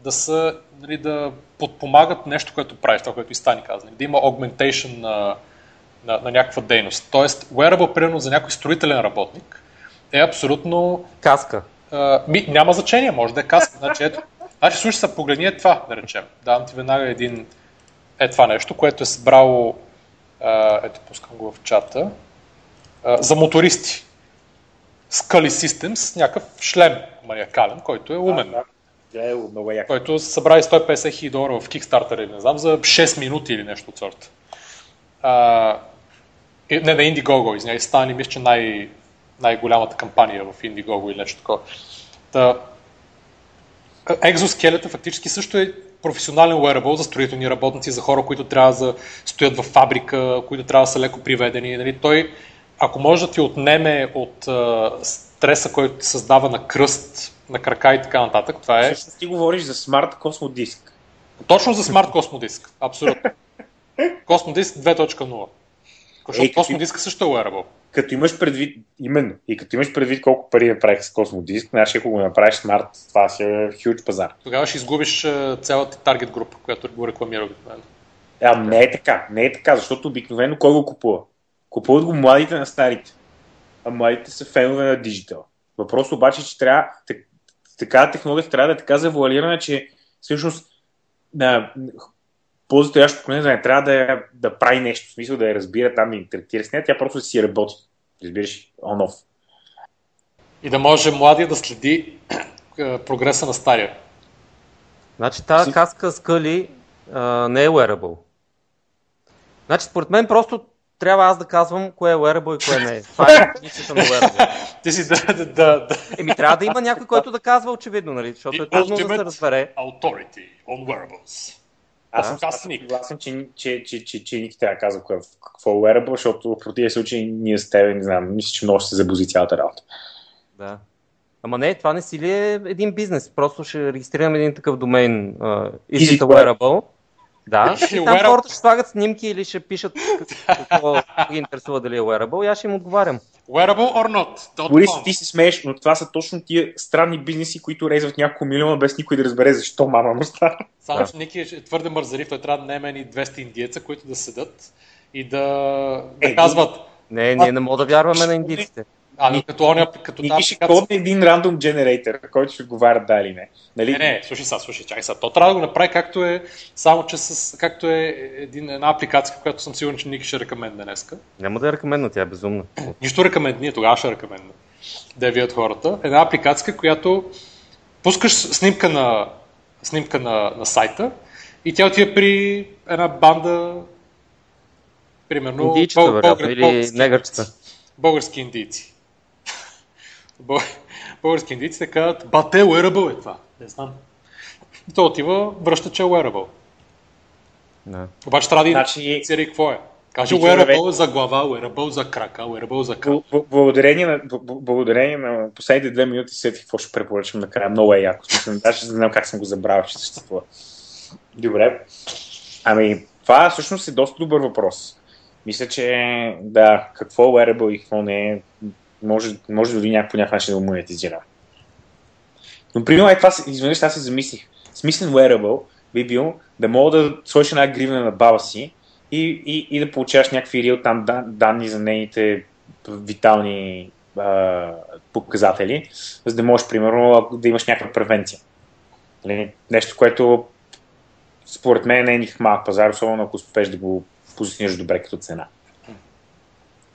да са, нали, да подпомагат нещо, което правиш, това, което и Стани каза, нали, да има augmentation на, на, на някаква дейност. Тоест, wearable, примерно за някой строителен работник, е абсолютно Каска. а, ми, няма значение, може да е каска. Значи, ето, значи слушай се, погледни е това, да речем. Давам ти веднага един е това нещо, което е събрало, а, ето пускам го в чата, а, за мотористи. Scully Systems, някакъв шлем маниакален, който е умен. Да, да, е много яко. Който събрали 150 хиляди долара в Kickstarter или не знам, за 6 минути или нещо от сорта. А, не, на Indiegogo, извиняй, стане, мисля, че най- най-голямата кампания в Indiegogo или нещо такова. Та, екзоскелета фактически също е професионален wearable за строителни работници, за хора, които трябва да стоят в фабрика, които трябва да са леко приведени. Нали? Той, ако може да ти отнеме от а, стреса, който се създава на кръст, на крака и така нататък, това е Всъщност ти говориш за смарт космодиск. точно за смарт космодиск. Абсолютно. Космодиск 2.0. Защото Ей, какви- космодиск също е wearable. като имаш предвид, именно, и като имаш предвид колко пари направих с космодиск, значи ако го направиш смарт, това си е хюч пазар. Тогава ще изгубиш цялата таргет група, която го рекламира обикновено. А, не е така, не е така, защото обикновено кой го купува? Купуват го младите на старите. А младите са фенове на диджитал. Въпрос обаче, че трябва, такава технология трябва да е така завуалирана, че всъщност на по-застоящо поколение не трябва да, да прави нещо, в смисъл да я разбира там, да интерактира с нея, тя просто си работи. Разбираш, on-off. И да може младия да следи прогреса на стария. Значи тази каска скъли а, не е wearable. Значи според мен просто трябва аз да казвам кое е wearable и кое не е. Това е дефиницията на wearable. Ти си да, да, да. Еми трябва да има някой, който да казва очевидно, нали? Защото е трудно да се разбере. Authority on wearables. Аз съм съгласен, че, че, че, че, че Ники трябва да казва какво е wearable, защото в противен случай ние с тебе, не знам, мисля, че много ще се забузи цялата работа. Да. Ама не, това не си ли е един бизнес? Просто ще регистрираме един такъв домейн. Uh, is it a wearable? Да, и там хората ще слагат снимки или ще пишат какво ги интересува дали е wearable и аз ще им отговарям. Wearable or not? Борис, ти се смееш, но това са точно тия странни бизнеси, които резват няколко милиона без никой да разбере защо мама му става. Само, че Ники е твърде мързарив, той трябва да наеме ни 200 индиеца, които да седат и да, да е, казват... Не, ние не можем да вярваме на индийците. А, но като он като Ники ще кодне един рандом генератор, който ще отговаря да или не. Нали? Не, не, слушай сега, слушай, чакай сега. То трябва да го направи както е, само че с, както е един, една апликация, която съм сигурен, че Ники ще рекомендне днеска. Няма да е рекомендна, тя е безумна. Нищо ние тогава ще рекомендне. Да я видят хората. Една апликация, която пускаш снимка на, снимка на, на сайта и тя отива при една банда примерно Индийчета, вероятно, или негърчета. Български индийци български индийците казват, бате, wearable е това. Не знам. И то отива, връща, че е wearable. No. Обаче трябва да значи... какво е. Каже wearable за глава, wearable за крака, wearable за крак. Благодарение на, благодарение на последните две минути сетих какво ще препоръчам накрая. Много е яко. Даже не знам как съм го забравил, че съществува. Добре. Ами, това всъщност е доста добър въпрос. Мисля, че да, какво е wearable и какво не е, може, може дори някакво по някакъв начин да го монетизира. Но примерно, е това, изведнъж аз се замислих. Смислен wearable би бил да мога да сложиш една гривна на баба си и, и, и да получаваш някакви реал там данни за нейните витални а, показатели, за да можеш, примерно, да имаш някаква превенция. Нали? Нещо, което според мен не е никакъв малък пазар, особено ако успееш да го позиционираш добре като цена.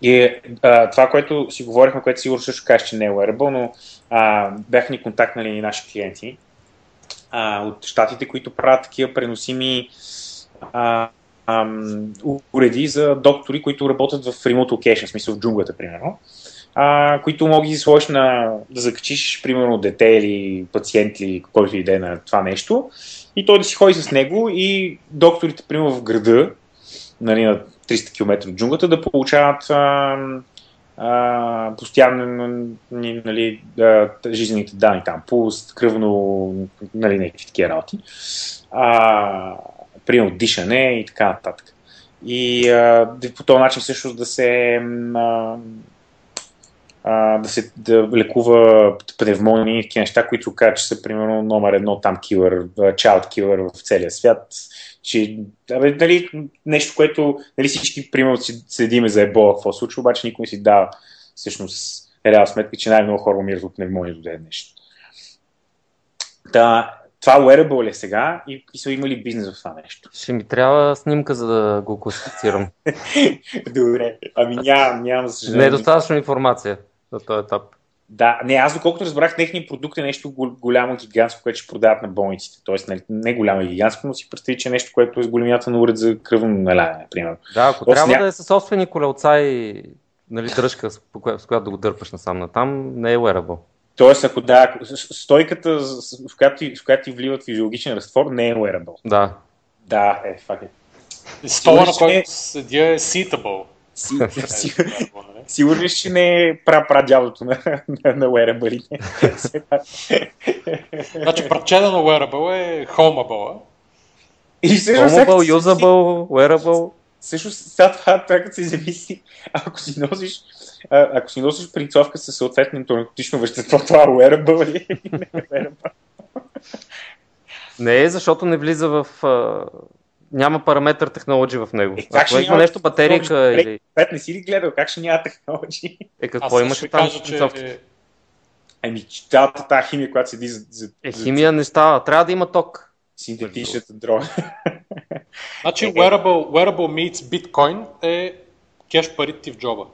И а, това, което си говорихме, което сигурно също кажеш, че не е wearable, но а, бяха ни контактнали наши клиенти а, от щатите, които правят такива преносими а, а, уреди за доктори, които работят в remote location, в смисъл в джунглата, примерно, а, които могат да сложиш на, да закачиш, примерно, дете или пациент или който иде на това нещо. И той да си ходи с него и докторите, примерно, в града, нали, на 300 км от джунглата, да получават а, постоянно нали, жизнените данни там, пулс, кръвно, нали, някакви такива работи. А, примерно дишане и така нататък. И а, по този начин всъщност да се а, а, да се да лекува пневмонии и такива неща, които казват, че са примерно номер едно там килър, child килър в целия свят че абе, нали, нещо, което нали, всички примерно следиме за ебола, какво случва, обаче никой не си дава всъщност реал сметка, че най-много хора умират от пневмония до ден нещо. Да, това wearable е сега и, и са имали бизнес в това нещо. Ще ми трябва снимка, за да го класифицирам. Добре, ами нямам, нямам за съжаление. Не е достатъчно информация за този етап. Да, не, аз доколкото разбрах, техният продукт е нещо голямо, гигантско, което ще продават на болниците. Тоест, не, не голямо гигантско, но си представи, че е нещо, което е с големията на уред за кръвно наляне, например. Да, ако Тоест, трябва ня... да е със собствени колелца и нали, дръжка, с която да го дърпаш насам натам, не е wearable. Тоест, ако да, стойката, в която, в която ти вливат физиологичен разтвор, не е wearable. Да. Да, е, факт е. Стола, на който седя е seatable. Сигурно че не е пра дядото на, на, на wearable значи прачеда на wearable е homable. И homable, usable, wearable. Също сега това, това като си замисли, ако си носиш, а, ако си носиш принцовка със съответното наркотично вещество, това wearable ли е? Не е wearable. Не, защото не влиза в... Няма параметър технологии в него. Е, как Ако ще има нещо технологии? или... Пет, не си ли гледал как ще няма технологии? Е, Аз какво също имаше там? кажа, че е, Ами, че цялата тази химия, която седи за, за, Е, химия не става. Трябва да има ток. синтетичната дрога. Значи Е, е. wearable, wearable meets Bitcoin е кеш парите ти в джоба.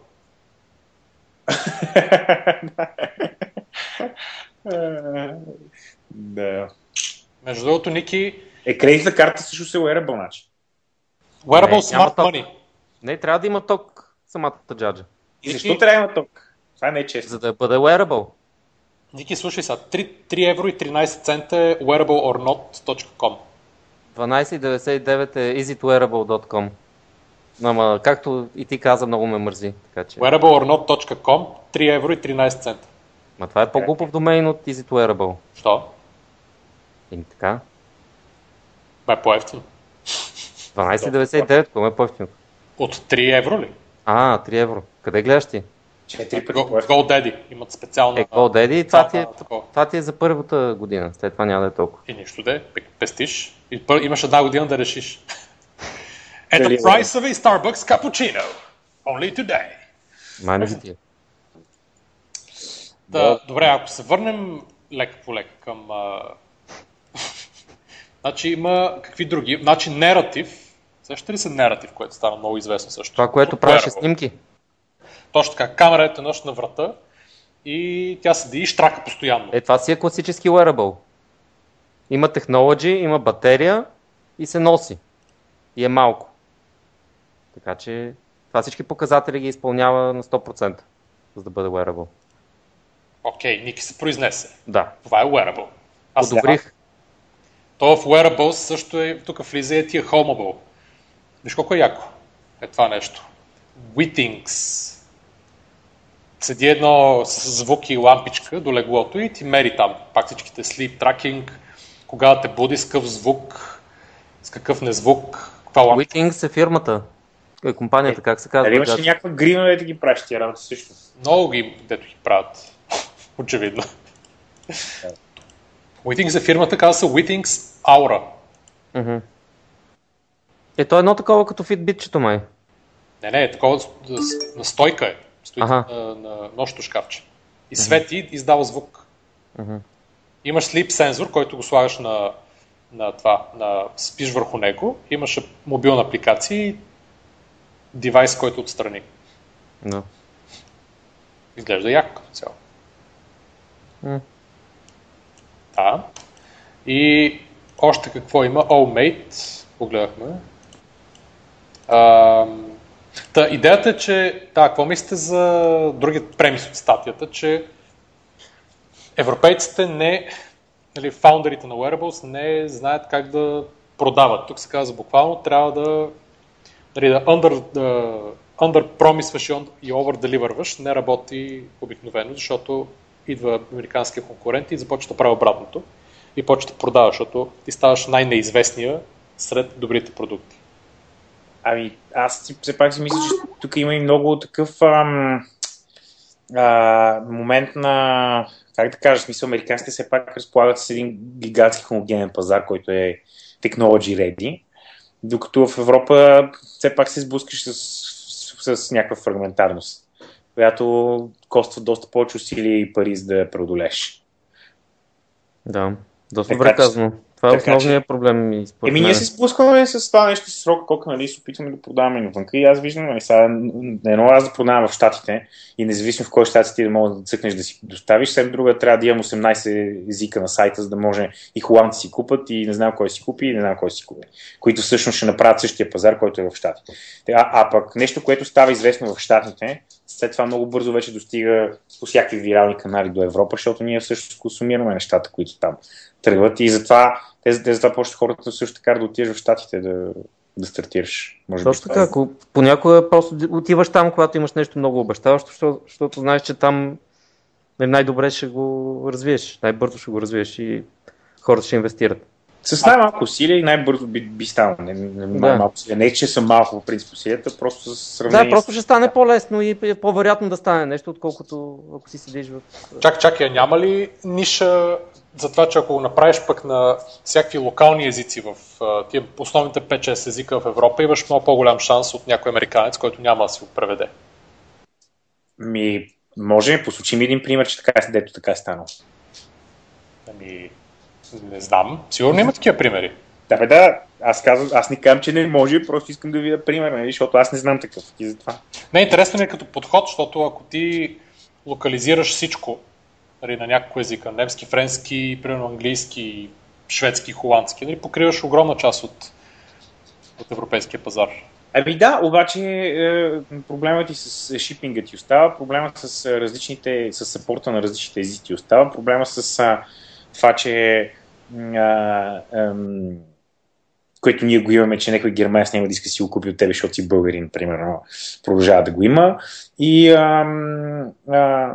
да. Между другото, Ники, Е, кредитна карта също се wearable, значи. wearable Не, smart ток. money. Не, трябва да има ток самата джаджа. И защо трябва да има ток? Това не е честно. За да бъде wearable. Ники, слушай сега, 3, 3 евро и 13 цента е wearableornot.com. 12,99 е easytowearable.com. Ама, както и ти каза, много ме мързи. Така че... wearableornot.com, 3 евро и 13 цента. Ма това е по-глупав домен от easytowearable. Що? И така. Бе, по-ефтино. 12,99, какво е по-ефтино? От 3 евро ли? А, 3 евро. Къде гледаш ти? Четири пъти Go. GoDaddy имат специална... Е, GoDaddy, това ти, е, това ти е за първата година. След това няма да е толкова. И нищо де, пестиш. И пър, имаш една година да решиш. At Дали the е price of a Starbucks cappuccino. Only today. Май не ти е. Да, добре, ако се върнем лека по лека към... Значи има какви други? Значи нератив. Сещате ли се нератив, което стана много известно също? Това, което От правеше Wearable. снимки. Точно така, камерата носи на врата и тя седи и штрака постоянно. Е, това си е класически wearable. Има технологии, има батерия и се носи. И е малко. Така че това всички показатели ги изпълнява на 100%, за да бъде wearable. Окей, Ники се произнесе. Да, Това е wearable. Аз одобрих. То в wearables също е, тук влиза и тия homable. Виж колко е яко е това нещо. Withings. Седи едно с звук и лампичка до леглото и ти мери там пак всичките sleep tracking, кога те буди, с какъв звук, с какъв незвук, каква лампичка. Withings е фирмата. Е, компанията, как се казва? Дали имаше някаква грина да ги правиш тия работи също? Много ги, дето ги правят. Очевидно. Withings е фирмата, казва се Withings Aura. Мгм. Е, то е едно такова като фитбитчето май. Не, не, такова с- с- на стойка е. Стои Аха. на, на нощното шкафче. И свети и издава звук. Мгм. Имаш sleep сензор, който го слагаш на, на това, на, спиш върху него. Имаш мобилна апликация и девайс, който отстрани. Да. Изглежда яко цяло. М. Да. И още какво има? Allmate. Погледахме. Ам, Та, идеята е, че... Да, какво мислите за другият премис от статията, че европейците не... Нали, фаундерите на Wearables не знаят как да продават. Тук се казва буквално, трябва да, нали, да under, да under promisваш и over deliverваш не работи обикновено, защото идва американския конкурент и започва да прави обратното. И почва да продава, защото ти ставаш най-неизвестния сред добрите продукти. Ами, аз все пак си мисля, че тук има и много такъв ам, а, момент на, как да кажа, смисъл, американците все пак разполагат с един гигантски хомогенен пазар, който е technology ready, докато в Европа все пак се сблъскаш с, с, с някаква фрагментарност, която коства доста повече усилия и пари за да я преодолеш. Да. Доста добре казано. Това е така основният проблем. и според Еми, ние се сблъскваме с това нещо с срока, колко нали, се опитваме да продаваме навънка и аз виждам, нали, сега, не едно аз да продавам в Штатите и независимо в кой щат ти да можеш да цъкнеш да си доставиш, след друга трябва да имам 18 езика на сайта, за да може и холандци си купат и не знам кой си купи и не знам кой си купи, които всъщност ще направят същия пазар, който е в Штатите. А, а пък нещо, което става известно в Штатите, след това много бързо вече достига по всякакви вирални канали до Европа, защото ние всъщност консумираме нещата, които там тръгват и затова те, те затова почват хората също така да отидеш в Штатите да, да стартираш. Може Точно така, е. ако понякога просто отиваш там, когато имаш нещо много обещаващо, защото, защото знаеш, че там нали, най-добре ще го развиеш, най-бързо ще го развиеш и хората ще инвестират. С най-малко усилия и най-бързо би, би станало. Не, не, Да. най-малко усилия. не, че са малко в принцип усилията, просто с сравнение. Да, просто ще стане по-лесно и е по-вероятно да стане нещо, отколкото ако си седиш в... Чак, чакай, а няма ли ниша за това, че ако го направиш пък на всякакви локални езици в тия основните 5-6 езика в Европа, имаш много по-голям шанс от някой американец, който няма да си го преведе. Ми, може, посочи ми един пример, че така, дето така е станало. Ами, не знам. Сигурно има такива примери. Да, бе, да, аз, казвам, аз не казвам, че не може, просто искам да видя пример, нали, защото аз не знам такъв. И затова. Не, интересно ми е като подход, защото ако ти локализираш всичко нали, на няколко езика, немски, френски, примерно английски, шведски, холандски, нали, покриваш огромна част от, от европейския пазар. Ами да, обаче е, проблемът и с шипинга ти остава, проблемът с е, различните, с сапорта на различните езици ти остава, проблемът с м, а, ам, което ние го имаме, че някой германец няма да иска си го купи от тебе, защото си българин, примерно, продължава да го има. И, ам, а,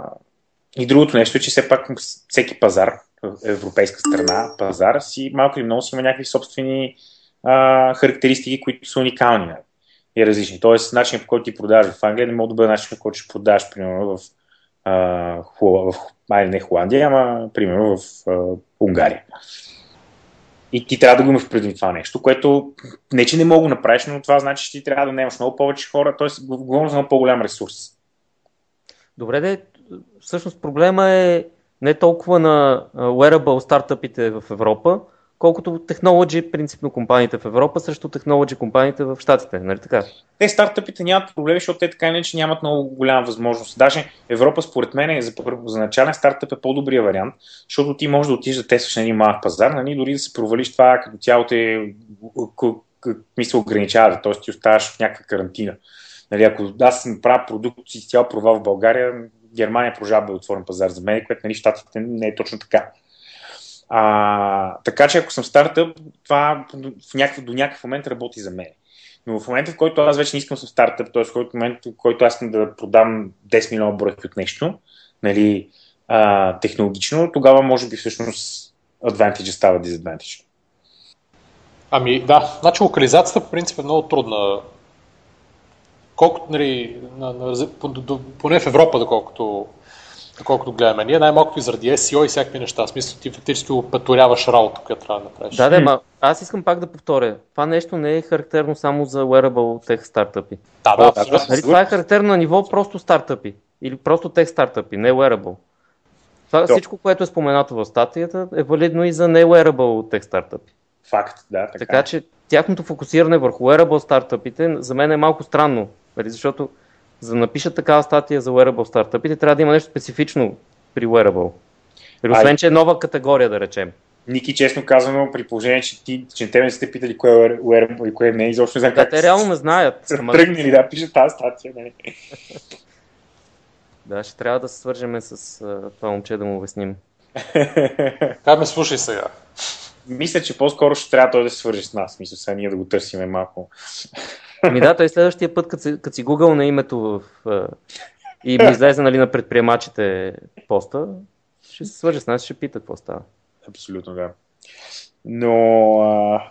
и другото нещо е, че все пак всеки пазар, европейска страна, пазар, си малко или много си има някакви собствени а, характеристики, които са уникални нали, и различни. Тоест, начинът по който ти продаваш в Англия не може да бъде начинът по който ще продаваш, примерно, в, а, в ай, не Холандия, ама, примерно, в а, Унгария. И ти трябва да го имаш предвид това нещо, което не, че не мога да направиш, но това значи, че ти трябва да наемаш много повече хора, т.е. говорим за много по-голям ресурс. Добре, де, всъщност проблема е не толкова на wearable стартъпите в Европа, колкото technology, принципно компаниите в Европа срещу technology компаниите в Штатите, нали така? Те стартъпите нямат проблеми, защото те така иначе нямат много голяма възможност. Даже Европа, според мен, е за, за начален стартъп е по-добрия вариант, защото ти можеш да отидеш да тестваш на един малък пазар, нали, дори да се провалиш това, като цяло те мисля ограничава, т.е. ти оставаш в някаква карантина. Нали, ако аз направя продукт си цял провал в България, Германия продължава да е отворен пазар за мен, което нали, в Штатите не е точно така. А, така че ако съм стартъп, това в някакъв, до някакъв момент работи за мен. Но в момента, в който аз вече не искам съм стартъп, т.е. в който момент, в който аз искам да продам 10 милиона бройки от нещо, нали, а, технологично, тогава може би всъщност advantage става disadvantage. Ами да, значи локализацията по принцип е много трудна. Колкото, нали, на, на, поне в Европа, доколкото, доколкото гледаме. Ние най-малкото и заради SEO и всякакви неща. В смисъл ти фактически опетворяваш работа, която трябва да направиш. Да, да, ма аз искам пак да повторя. Това нещо не е характерно само за wearable tech стартъпи. да, да, Да, абсолютно. Нали, това е характерно на ниво просто стартъпи. Или просто тех стартъпи, не wearable. Това, Да. всичко, което е споменато в статията, е валидно и за не wearable тех стартъпи. Факт, да, така. Така че тяхното фокусиране върху wearable стартъпите за мен е малко странно, нали, защото за да напишат такава статия за wearable стартъпите, трябва да има нещо специфично при wearable. Или освен, че е нова категория, да речем. Ники, честно казано, при положение, че, ти, че те не сте питали кое е wearable и кое не е, изобщо не знам Да, как те реално не знаят. са Ама, тръгнали да пишат тази статия. Нали? да, ще трябва да се свържеме с а, това момче да му обясним. Дай ме слушай сега. Мисля, че по-скоро ще трябва той да се свържи с нас. Мисля, сега ние да го търсиме малко. Ами да, той следващия път, като си, като си гугъл на името в, и ми излезе нали, на предприемачите поста, ще се свърже с нас ще пита какво става. Абсолютно, да. Но а,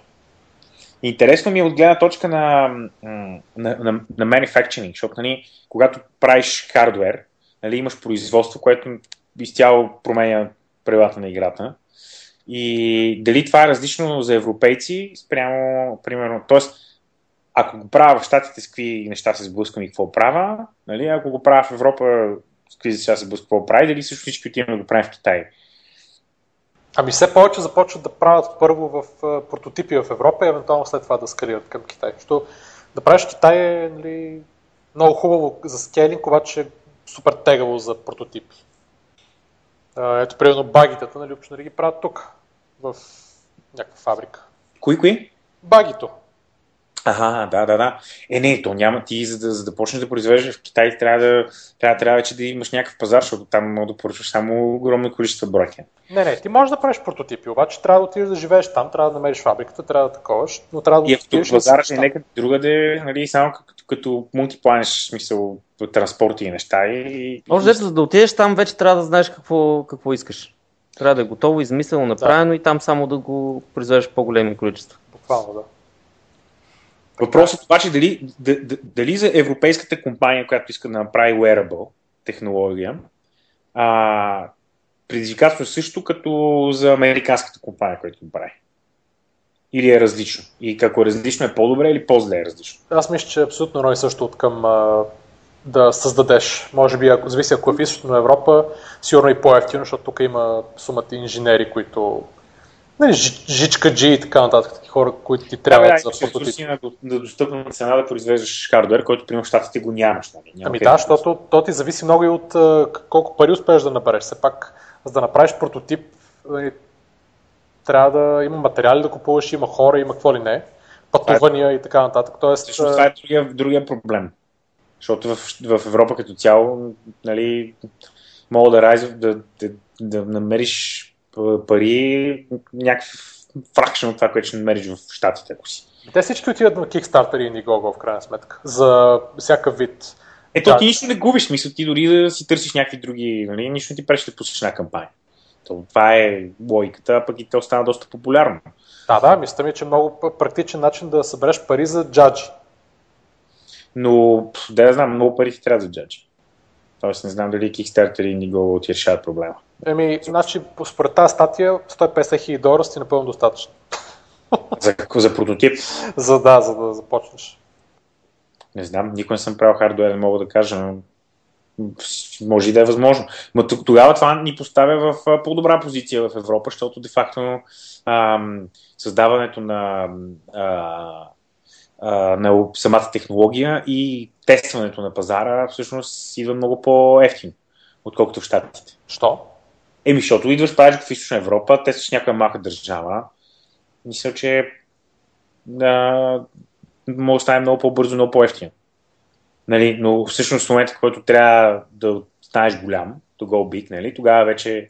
интересно ми е от гледна точка на, на, на, на manufacturing, защото нали, когато правиш хардвер, нали, имаш производство, което изцяло променя правилата на играта. И дали това е различно за европейци спрямо, примерно, т.е. ако го правя в Штатите, с какви неща се сблъскам и какво правя, нали, ако го правя в Европа, с какви неща се сблъскам, какво прави, дали също всички отиваме да го правим в Китай. Ами все повече започват да правят първо в прототипи в Европа и евентуално след това да скалират към Китай. Защото да правиш Китай е нали, много хубаво за скейлинг, обаче е супер тегаво за прототипи. Ето, примерно багитата, нали, обично да ги правят тук, в някаква фабрика. Кои, кои? Багито. Ага, да, да, да. Е, не, то няма ти, за да, за да почнеш да произвеждаш в Китай, трябва да, трябва, трябва вече да имаш някакъв пазар, защото там може да поръчваш само огромно количество бройки. Не, не, ти можеш да правиш прототипи, обаче трябва да отидеш да живееш там, трябва да намериш фабриката, трябва да таковаш, но трябва да И ако пазарът да е някъде другаде, нали, само като, като мултипланеш смисъл транспорт и неща и... Може да, за да отидеш там, вече трябва да знаеш какво, какво искаш. Трябва да е готово, измислено, направено да. и там само да го произвеждаш по-големи количества. Буквално, да. Въпросът обаче дали, дали за европейската компания, която иска да направи wearable технология, а, предизвикателство е също като за американската компания, която го прави. Или е различно? И какво е различно е по-добре или по-зле е различно? Аз мисля, че е абсолютно рой също от към а, да създадеш. Може би, ако зависи ако е в източна Европа, сигурно и по-ефтино, защото тук има сумата инженери, които нали, жичка G и така нататък, такива хора, които ти трябват да, за прототип. На, на достъпна цена да произвеждаш хардвер, който при щатите го нямаш. Нали? Няма ами да, защото то ти зависи много и от колко пари успееш да набереш. Все пак, за да направиш прототип, нали, трябва да има материали да купуваш, има хора, има какво ли не, пътувания и така нататък. Тоест, Също това е другия, другия проблем. Защото в, в Европа като цяло, нали, мога да, рази, да, да, да намериш пари някакъв фракшен от това, което ще намериш в Штатите, ако си. Те всички отиват на Kickstarter и Indiegogo, в крайна сметка, за всякакъв вид. Ето, ти нищо не губиш, мисля ти дори да си търсиш някакви други, нали, нищо не ти пречи да пуснеш една кампания. То, това е логиката, а пък и те остана доста популярно. Да, да, мисля ми, че е много практичен начин да събереш пари за джаджи. Но, да я знам, много пари ти трябва за джаджи. Тоест не знам дали Kickstarter и Indiegogo ти решават проблема. Еми, значи, според тази статия 150 хиляди долара сти напълно достатъчно. За, за прототип? за да, за да започнеш. Не знам, никой не съм правил хардуер, не мога да кажа, но може и да е възможно. Но тогава това ни поставя в по-добра позиция в Европа, защото де-факто създаването на, а, а, на самата технология и тестването на пазара всъщност идва много по-ефтино, отколкото в Штатите. Що? Еми, защото идваш, правиш в Източна Европа, те са някоя малка държава. Мисля, че да, може да стане много по-бързо, много по-ефтино. Нали, но всъщност в момента, в който трябва да станеш голям, да go big, нали, тогава вече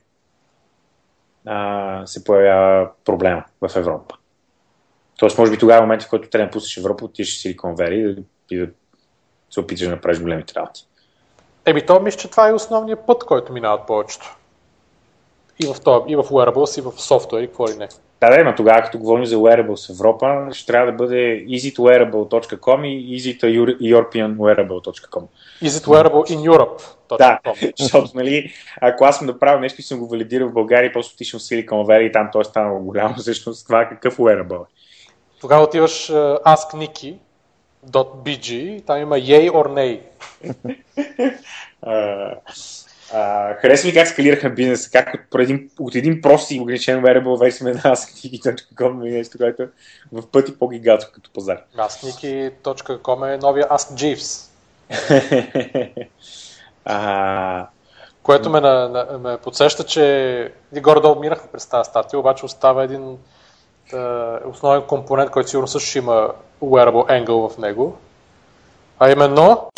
а, се появява проблема в Европа. Тоест, може би тогава е момент, в който трябва да пуснеш Европа, отидеш в Silicon Valley и да се опиташ да направиш големите работи. Еми, то мисля, че това е основният път, който минават повечето. И в, това, и в wearables, и в софтуер, и какво ли не. Да, да, но тогава, като говорим за wearables в Европа, ще трябва да бъде easytowearable.com и easytoeuropeanwearable.com. Easytowearable in Europe. Да, защото, нали, ако аз съм направил нещо и съм го валидирал в България после отишъл в Silicon Valley и там той е станало голямо, всъщност това какъв wearable е? Тогава отиваш uh, askniki.bg, там има yay or nay. Uh, харесва ми как скалираха бизнеса, как от, един, от един прост и ограничен wearable версия на askniki.com и нещо, което е в пъти по-гигантско като пазар. askniki.com е новия Ask Jeeves. uh, което ме, на, на, ме подсеща, че и горе-долу минахме през тази статия, обаче остава един е, основен компонент, който сигурно също ще има wearable angle в него, а именно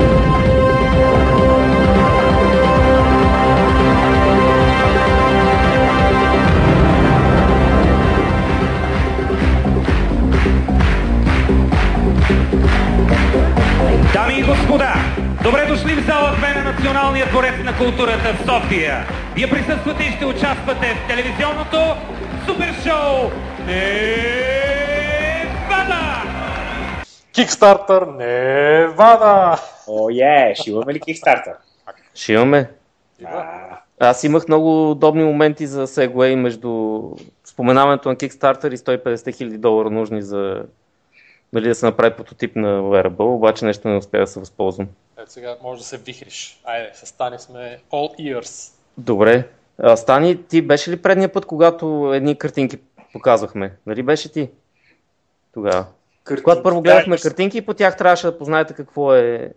Добре дошли в зала 2 на Националния дворец на културата в София. Вие присъствате и ще участвате в телевизионното супер шоу Невада! Кикстартер Невада! О, е, ще имаме ли Кикстартер? Ще имаме. Аз имах много удобни моменти за Segway между споменаването на Kickstarter и 150 хиляди долара нужни за нали, да се направи прототип на Wearable, обаче нещо не успя да се възползвам. Ето сега може да се вихриш. Айде, с Стани сме all ears. Добре. А, Стани, ти беше ли предния път, когато едни картинки показвахме? Нали беше ти? Тогава. Картинки, когато първо гледахме да, картинки, по тях трябваше да познаете какво е,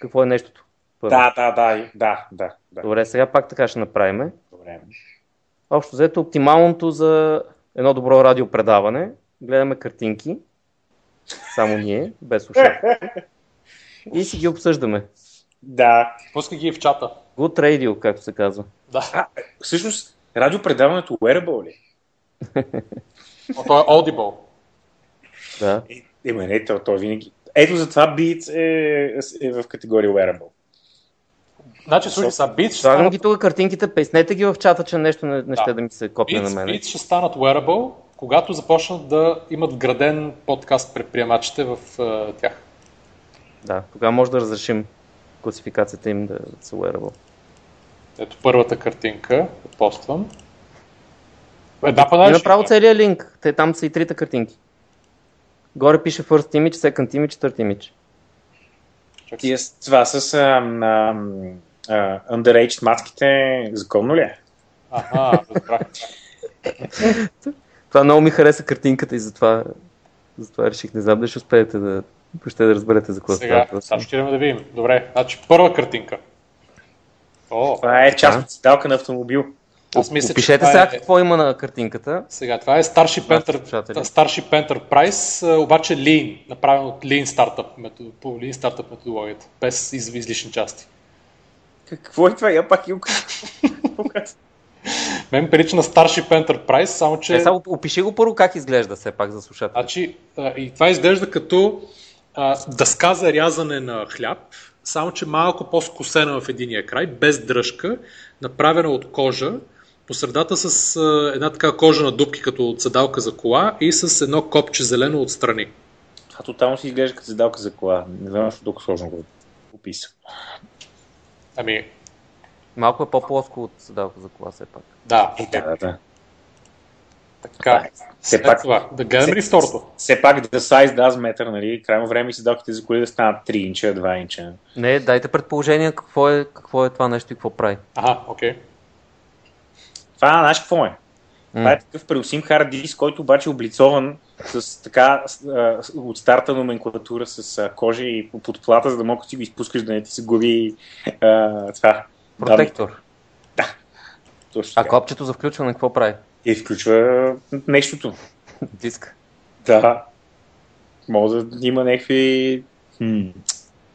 какво е нещото. Първо. Да, да, да, да, да, да. Добре, сега пак така ще направим. Добре. Общо взето оптималното за едно добро радиопредаване. Гледаме картинки. Само ние, без слушатели. И си ги обсъждаме. Да. Пускай ги в чата. Good radio, както се казва. Да. А, всъщност, радиопредаването wearable ли? О, то е audible. Да. Е, е, не, то, то винаги. Ето затова Beats е, е в категория wearable. Значи, слушай, са Beats ще Слагам станат, ги тук картинките, песнете ги в чата, че нещо не, не ще да ми се копне на Beats, мен. Beats ще станат wearable, когато започнат да имат вграден подкаст предприемачите в uh, тях. Да, тогава може да разрешим класификацията им да са wearable. Ето първата картинка, поствам. Една И панелища. направо целият линк. Те там са и трите картинки. Горе пише first image, second image, third image. Тия с- това с ам, ам, а, underage маските законно ли е? Ага, разбрах. Това много ми хареса картинката и затова, затова реших. Не знам дали ще успеете да, ще да разберете за какво Сега, става. въпрос. сега ще да видим. Добре, значи първа картинка. О, Това е част от седалка на автомобил. аз мисля, Опишете сега е... какво има на картинката. Сега, това е Starship, Enter... Starship Enterprise, обаче Lean, направен от Lean Startup, метод... по Lean Startup методологията, без из... излишни части. Какво е това? Я пак Илка. Мен прилича на Starship Enterprise, само че... Е, само опиши го първо как изглежда все пак за слушателите. Значи, и това изглежда като а, дъска за рязане на хляб, само че малко по-скосена в единия край, без дръжка, направена от кожа, по средата с а, една така кожена дупки, като от седалка за кола и с едно копче зелено отстрани. А тотално си изглежда като седалка за кола. Не знам защо толкова сложно го описа. Ами, Малко е по-плоско от седалка за кола все пак. да, Да, да, да. така. Все След пак- това, да гледаме ли все- второто? Все пак the size does matter, нали? Крайно време и седалките за коли да станат 3 инча, 2 инча. Не, дайте предположение какво е, какво е това нещо и какво прави. Ага, окей. Това, знаеш какво е? Това е такъв преносим хард диск, който обаче е облицован с така от старта номенклатура с кожа и подплата, за да мога да си го изпускаш да не ти се губи а, това. Протектор. Точно А копчето за включване какво прави? И включва нещото. Диск. Да. Може да има някакви... Хм.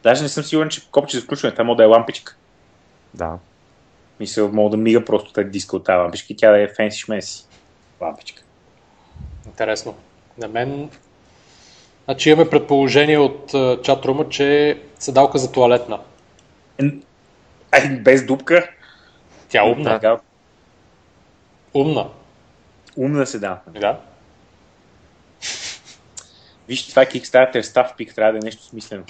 Даже не съм сигурен, че копче за включване, това може да е лампичка. Да. Мисля, мога да мига просто тази диска от тази лампичка и тя да е фенси шменси. Лампичка. Интересно. На мен... Значи имаме предположение от чатрума, че седалка за туалетна. Ай, без дупка. Тя умна. Така, Умна. умна седа. Да. Виж, това е Kickstarter став пик, трябва да е нещо смислено.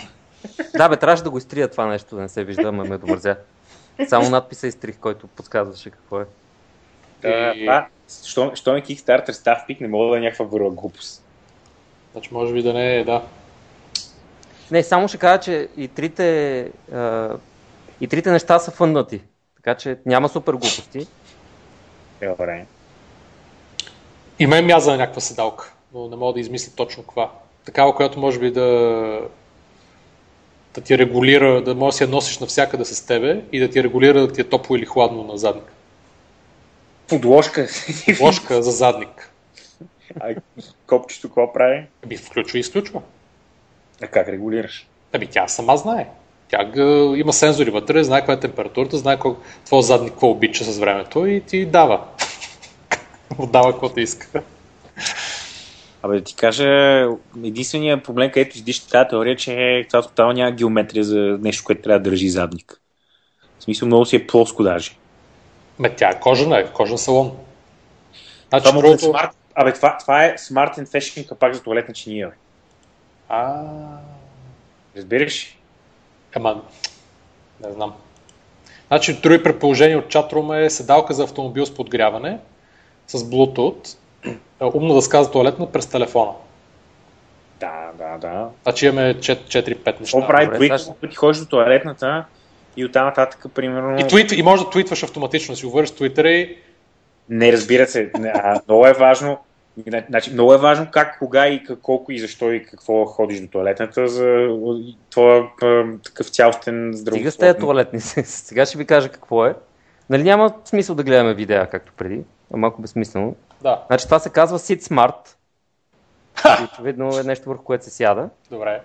Да, бе, трябваше да го изтрия това нещо, да не се вижда, ама ме домързя. Само надписа изтрих, който подсказваше какво е. Да, И- това, що, що е Kickstarter став пик, не мога да е някаква върла глупост. Значи може би да не е, да. Не, само ще кажа, че и трите, а, и трите неща са фъннати. Така че няма супер глупости. Добре. И мен мяза на някаква седалка, но не мога да измисля точно каква. Такава, която може би да, да ти регулира, да можеш да си я носиш навсякъде с тебе и да ти регулира да ти е топло или хладно на задник. Подложка. Ложка за задник. А копчето какво прави? Ами включва и изключва. А как регулираш? Ами тя сама знае. Тя га, има сензори вътре, знае каква е температурата, знае колко, твой задник какво обича с времето и ти дава. Отдава каквото иска. Абе да ти кажа, единственият проблем, където издиша тази теория, че това тотално няма геометрия за нещо, което трябва да държи задник. В смисъл много си е плоско даже. Ме тя е кожана, е кожен салон. Значи, Това, да е другото- смарт... Абе, това, това е Smart and Fashion капак за туалетна чиния. А, Разбираш? Ама, не знам. Значи, други предположение от чатрума е седалка за автомобил с подгряване, с Bluetooth, е, умна дъска за туалетна през телефона. Да, да, да. Значи имаме 4-5 неща. Какво прави Твит? Ти ходиш до туалетната и оттам нататък, примерно... И, твит, и може да твитваш автоматично, да си увърш Twitter и Не, разбира се. А, много е важно. Значи, много е важно как, кога и как, колко и защо и какво ходиш до туалетната за твоя а, такъв цялостен Стига с тези здравословен. туалетни. Сега ще ви кажа какво е. Нали няма смисъл да гледаме видеа, както преди. А малко безсмислено. да, Значи това се казва Sit Smart. Очевидно е нещо върху което се сяда. добре.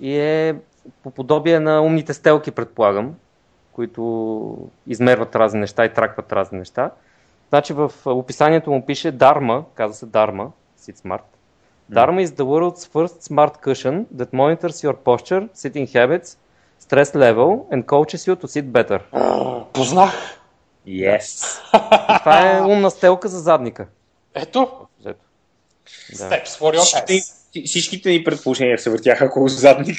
И е по подобие на умните стелки, предполагам, които измерват разни неща и тракват разни неща. Значи в описанието му пише Dharma, казва се Dharma, Sit Smart. Dharma is the world's first smart cushion that monitors your posture, sitting habits, stress level and coaches you to sit better. Познах. Yes. И това е умна стелка за задника. Ето. Взето. Да. Steps for your Всичките, всичките ни предположения се въртяха около задник.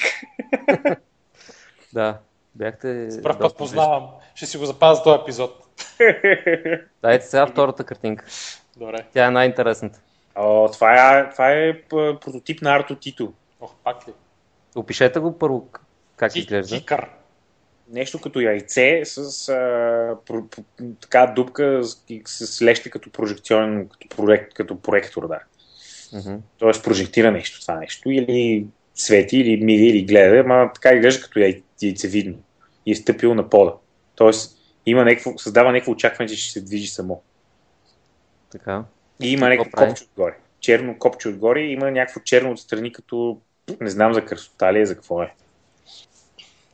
да. Бяхте. Пръв път познавам. Ще си го запазя този епизод. Дайте сега втората картинка. Добре. Тя е най-интересната. О, това е, това е прототип на Арто Тито. Ох, пак ли? Опишете го първо как Ки- изглежда. Кикър. Нещо като яйце с а, про, про, така дупка с, с леща като прожекционен, като, проект, като проектор, да. Мгм. Тоест прожектира нещо това нещо или свети, или мири, или гледа, ама така изглежда като яй, яйцевидно. И е стъпил на пода. Тоест има някакво, създава някакво очакване, че ще се движи само. Така. И има Какво някакво прави? копче отгоре. Черно копче отгоре и има някакво черно отстрани, като не знам за красота ли е, за какво е.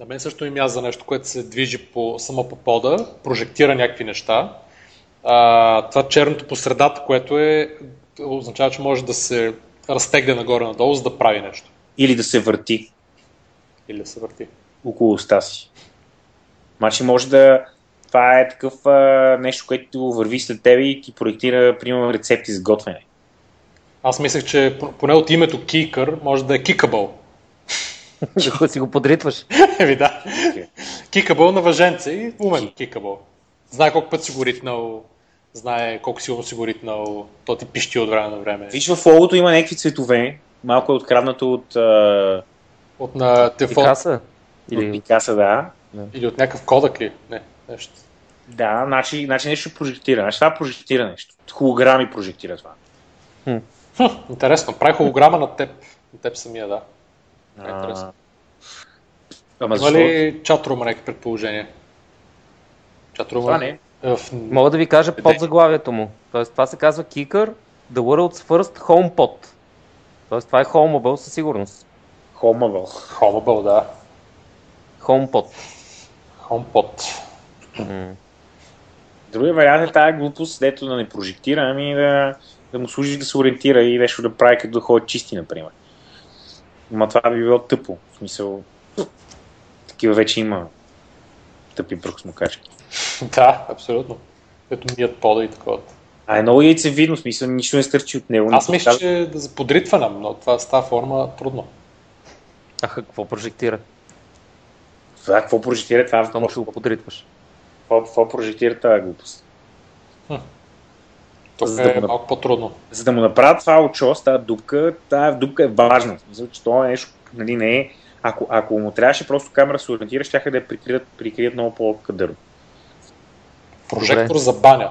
На мен също ми за нещо, което се движи по, само по пода, прожектира някакви неща. А, това черното по средата, което е, означава, че може да се разтегне нагоре-надолу, за да прави нещо. Или да се върти Или да се върти. около уста си. Значи може да... Това е такъв а, нещо, което върви след тебе и ти проектира, примерно, рецепти за готвене. Аз мислех, че поне от името Кикър може да е Кикабъл. Да си го подритваш. Еми да. Кикабъл на въженце и умен Кикабъл. Знае колко път си го ритнал, знае колко силно си го ритнал, то ти пищи от време на време. Виж, в логото има някакви цветове, малко е откраднато от, а, От на телефон Пикаса. от Или... Пикаса, да. или от някакъв кодък ли? Не, нещо. Да, значи, значи нещо прожектира. Значи това прожектира нещо. Холограми прожектира това. Хм, интересно, прави холограма на теб. На теб самия, да. Е, интересно. Ама Има защо? ли чатрума някакви предположения? Чатрума Това не. е в... Мога да ви кажа под заглавието му. Тоест, това се казва Kicker, The World's First HomePod. Тоест, това е HomeAble със сигурност. Хомавъл. Homable, да. HomePod. HomePod. Другия вариант е тази глупост, дето да не прожектира, ами да, да му служи да се ориентира и нещо да прави, като да ходи чисти, например. Ма това би било тъпо. В смисъл, такива вече има тъпи пръксмокачки. да, абсолютно. Като мият пода и такова. А е много яйцевидно, смисъл, нищо не стърчи от него. Аз мисля, че да за подритване, но това с тази форма трудно. Аха, какво прожектира? Това какво прожектира това? Щом ще го подритваш. Какво, прожектира тази глупост? Тук За да е малко по-трудно. За да му направят това очо с тази дупка, тази дупка е важна. Смисъл, че това е нещо, нали, не е... Ако, ако му трябваше просто камера да се ориентира, ще да я прикрият, прикрият много по-кадърно. Прожектор Добре. за баня.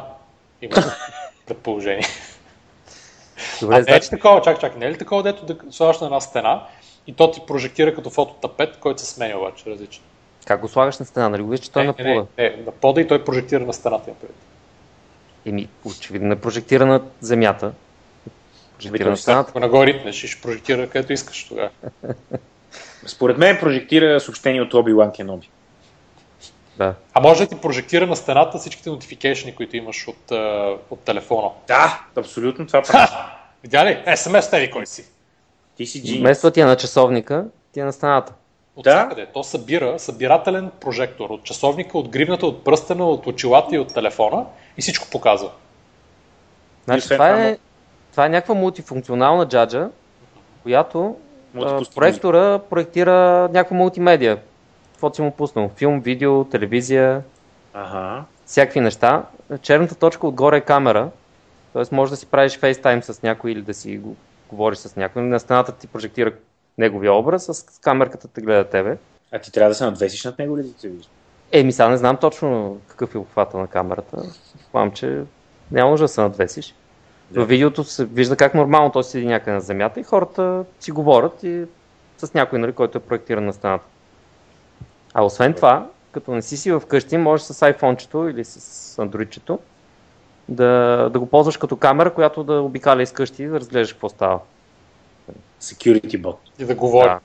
Има предположение. Добре, А не е ли значи, такова, чак, чак, не е ли такова, дето да слагаш на една стена и то ти прожектира като фототапет, който се сменя обаче различно. Как го слагаш на стена, нали го виждаш, че той е на не, не, пода? не, на пода и той прожектира на стената. Еми, очевидно е прожектира на земята. Прожектира на стената. Ако нагоре ритнеш ще прожектира където искаш тогава. Според мен прожектира съобщение от Оби-Лан Кеноби. Да. А може да ти прожектира на стената всичките notification, които имаш от, от телефона. Да, абсолютно това прави. Видя ли? SMS теди кой си. Ти си джин. Вместо ти е на часовника, ти е на стената. От Да. всякъде. То събира събирателен прожектор от часовника, от гривната, от пръстена, от очилата и от телефона и всичко показва. Значи, това, това, е, това е някаква мултифункционална джаджа, която а, проектора проектира някаква мултимедия. Каквото си му пуснал. Филм, видео, телевизия, Ага. всякакви неща. Черната точка отгоре е камера, т.е. може да си правиш FaceTime с някой или да си го, говориш с някой. На стената ти прожектира неговия образ, с камерката те гледа тебе. А ти трябва да се надвесиш над него ли да те вижда? Еми, сега не знам точно какъв е обхвата на камерата. Предполагам, че няма нужда да се надвесиш. Да. Във видеото се вижда как нормално той седи някъде на земята и хората си говорят и с някой, нали, който е проектиран на стената. А освен това, като не си си вкъщи, можеш с iPhone-чето или с Android-чето да, да го ползваш като камера, която да обикаля из къщи и да разглеждаш какво става. Security bot. И да говори. Да.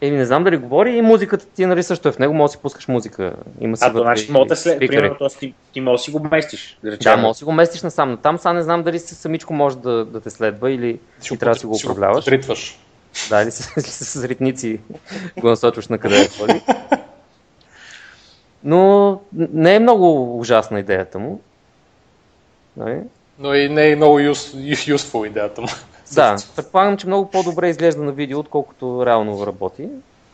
Еми, не знам дали говори и музиката ти нали, също е в него, може да си пускаш музика. Има си А, вътре значи мога да след, примерно, т.е. ти, ти може да си го местиш. Да, Да, речем, може да си го местиш насам. Но там сега не знам дали си самичко може да, да те следва или ти трябва да си го управляваш. Подритваш. Да, или с, с ритници го насочваш на къде да ходи. Но не е много ужасна идеята му. Нали? Но и не е много use, useful идеята му. Да, предполагам, че много по-добре изглежда на видео, отколкото реално работи.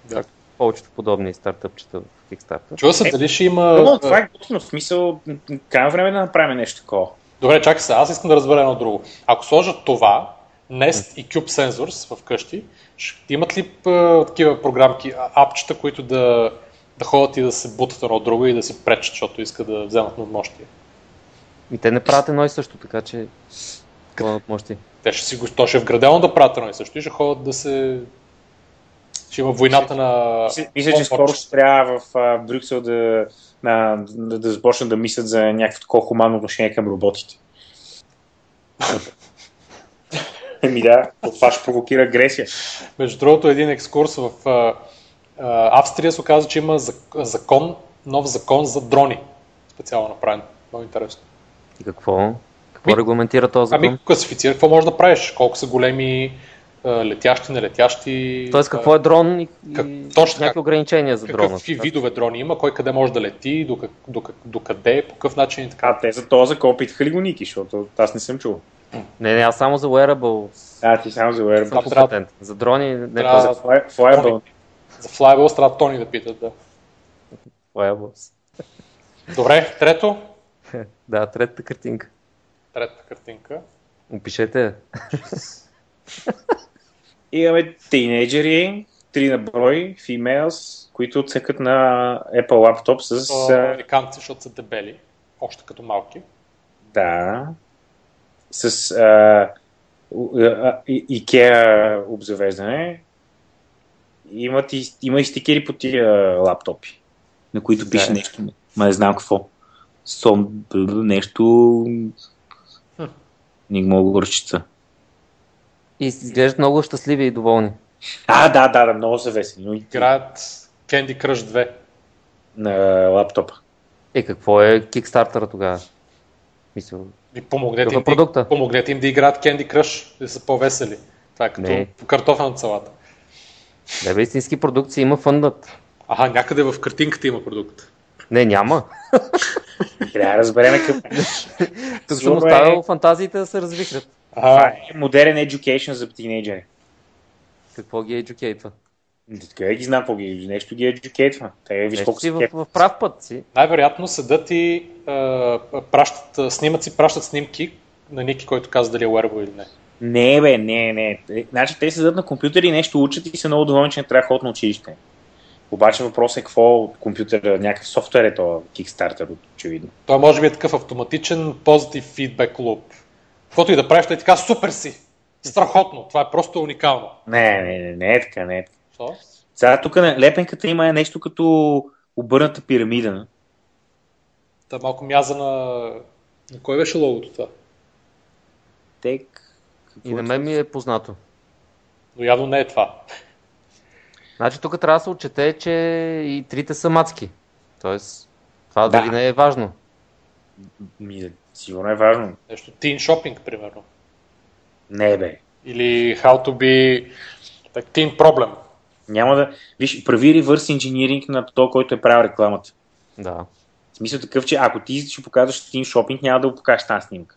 Да. Повечето подобни стартъпчета в Kickstarter. Чува се дали ще има... Но това е готино, в смисъл, крайно време да направим нещо такова. Добре, чакай се, аз искам да разбера едно друго. Ако сложат това, Nest и Cube Sensors в къщи, ще имат ли а, такива програмки, апчета, които да, да ходят и да се бутат едно от друго и да се пречат, защото искат да вземат надмощие? И те не правят едно и също, така че какво надмощие? Те ще си го, то ще е вградено да правят едно и също и ще ходят да се... Ще има войната на... Мисля, мисля че скоро ще трябва в а, Брюксел да, на, да, да започнат да мислят за някакво такова хуманно отношение към роботите. Еми да, това ще провокира агресия. Между другото, един екскурс в а, а, Австрия се оказа, че има зак- закон, нов закон за дрони. Специално направен. Много интересно. И какво? Какво регламентира този закон? Ами класифицира какво можеш да правиш, колко са големи летящи, нелетящи. Тоест какво е дрон и, Как- и точно някакви ограничения за дрона. Какви видове дрони има, кой къде може да лети, до, как, до, как, до къде, по какъв начин и така. А те за този закон питаха ли го Ники, защото аз не съм чул. Не, не, аз само за wearable А, ти само за Wearable. съм трябва-. За дрони не трябва- за Fly- Fireball. За Flyable трябва Тони да питат, да. wearables. Добре, трето. Да, третата картинка. Третата картинка. Опишете. Имаме тинейджери, три на брой, females, които цъкат на Apple лаптоп с... То американци, защото са дебели. Още като малки. Да. С а, у- а, и- IKEA обзавеждане. Имат и, има и стикери по тия лаптопи, на които пише Да. нещо. Ма не знам какво. Б- нещо... Го разчита. И изглеждат много щастливи и доволни. А, да, да, да, много са весели. Играят Candy Crush 2. на лаптопа. Е, какво е Kickstarter тогава? Мисля, И помогнете им, продукта? Да, помогнете им да играят Candy Crush, да са по-весели. Това е като Не. картофелната салата. да бе, истински продукции има фъндът. Аха, някъде в картинката има продукт. Не, няма. Трябва да разберем какъв. Тук съм е- оставил фантазиите да се развихрят. Това е модерен education за тинейджери. Какво ги educateва? Така ги знам какво ги нещо ги educateва. Те виж колко си в, в прав път си. най-вероятно седат и а, пращат, снимат си, пращат снимки на Ники, който каза дали е wearable или не. Не, бе, не, не. Те- Значи те седат на компютъри и нещо учат и са много доволни, че не трябва да ходят на училище. Обаче въпросът е какво от компютъра, някакъв софтуер е то Kickstarter, очевидно. Той може би е такъв автоматичен позитив фидбек луп. Каквото и да правиш, той е така, супер си! Страхотно! Това е просто уникално. Не, не, не, не е така, не е така. Що? Сега тук лепенката има нещо като обърната пирамида. Та е малко мяза на... На кой беше логото това? Тек. И на мен ми е познато. Но явно не е това. Значи тук трябва да се отчете, че и трите са мацки. Тоест, това Да. дори не е важно. Ми, сигурно е важно. Нещо teen shopping, примерно. Не, бе. Или how to be like, teen problem. Няма да... Виж, прави ревърс инжиниринг на то, който е правил рекламата. Да, В смисъл такъв, че ако ти ще показваш Steam Shopping, няма да го покажеш тази снимка.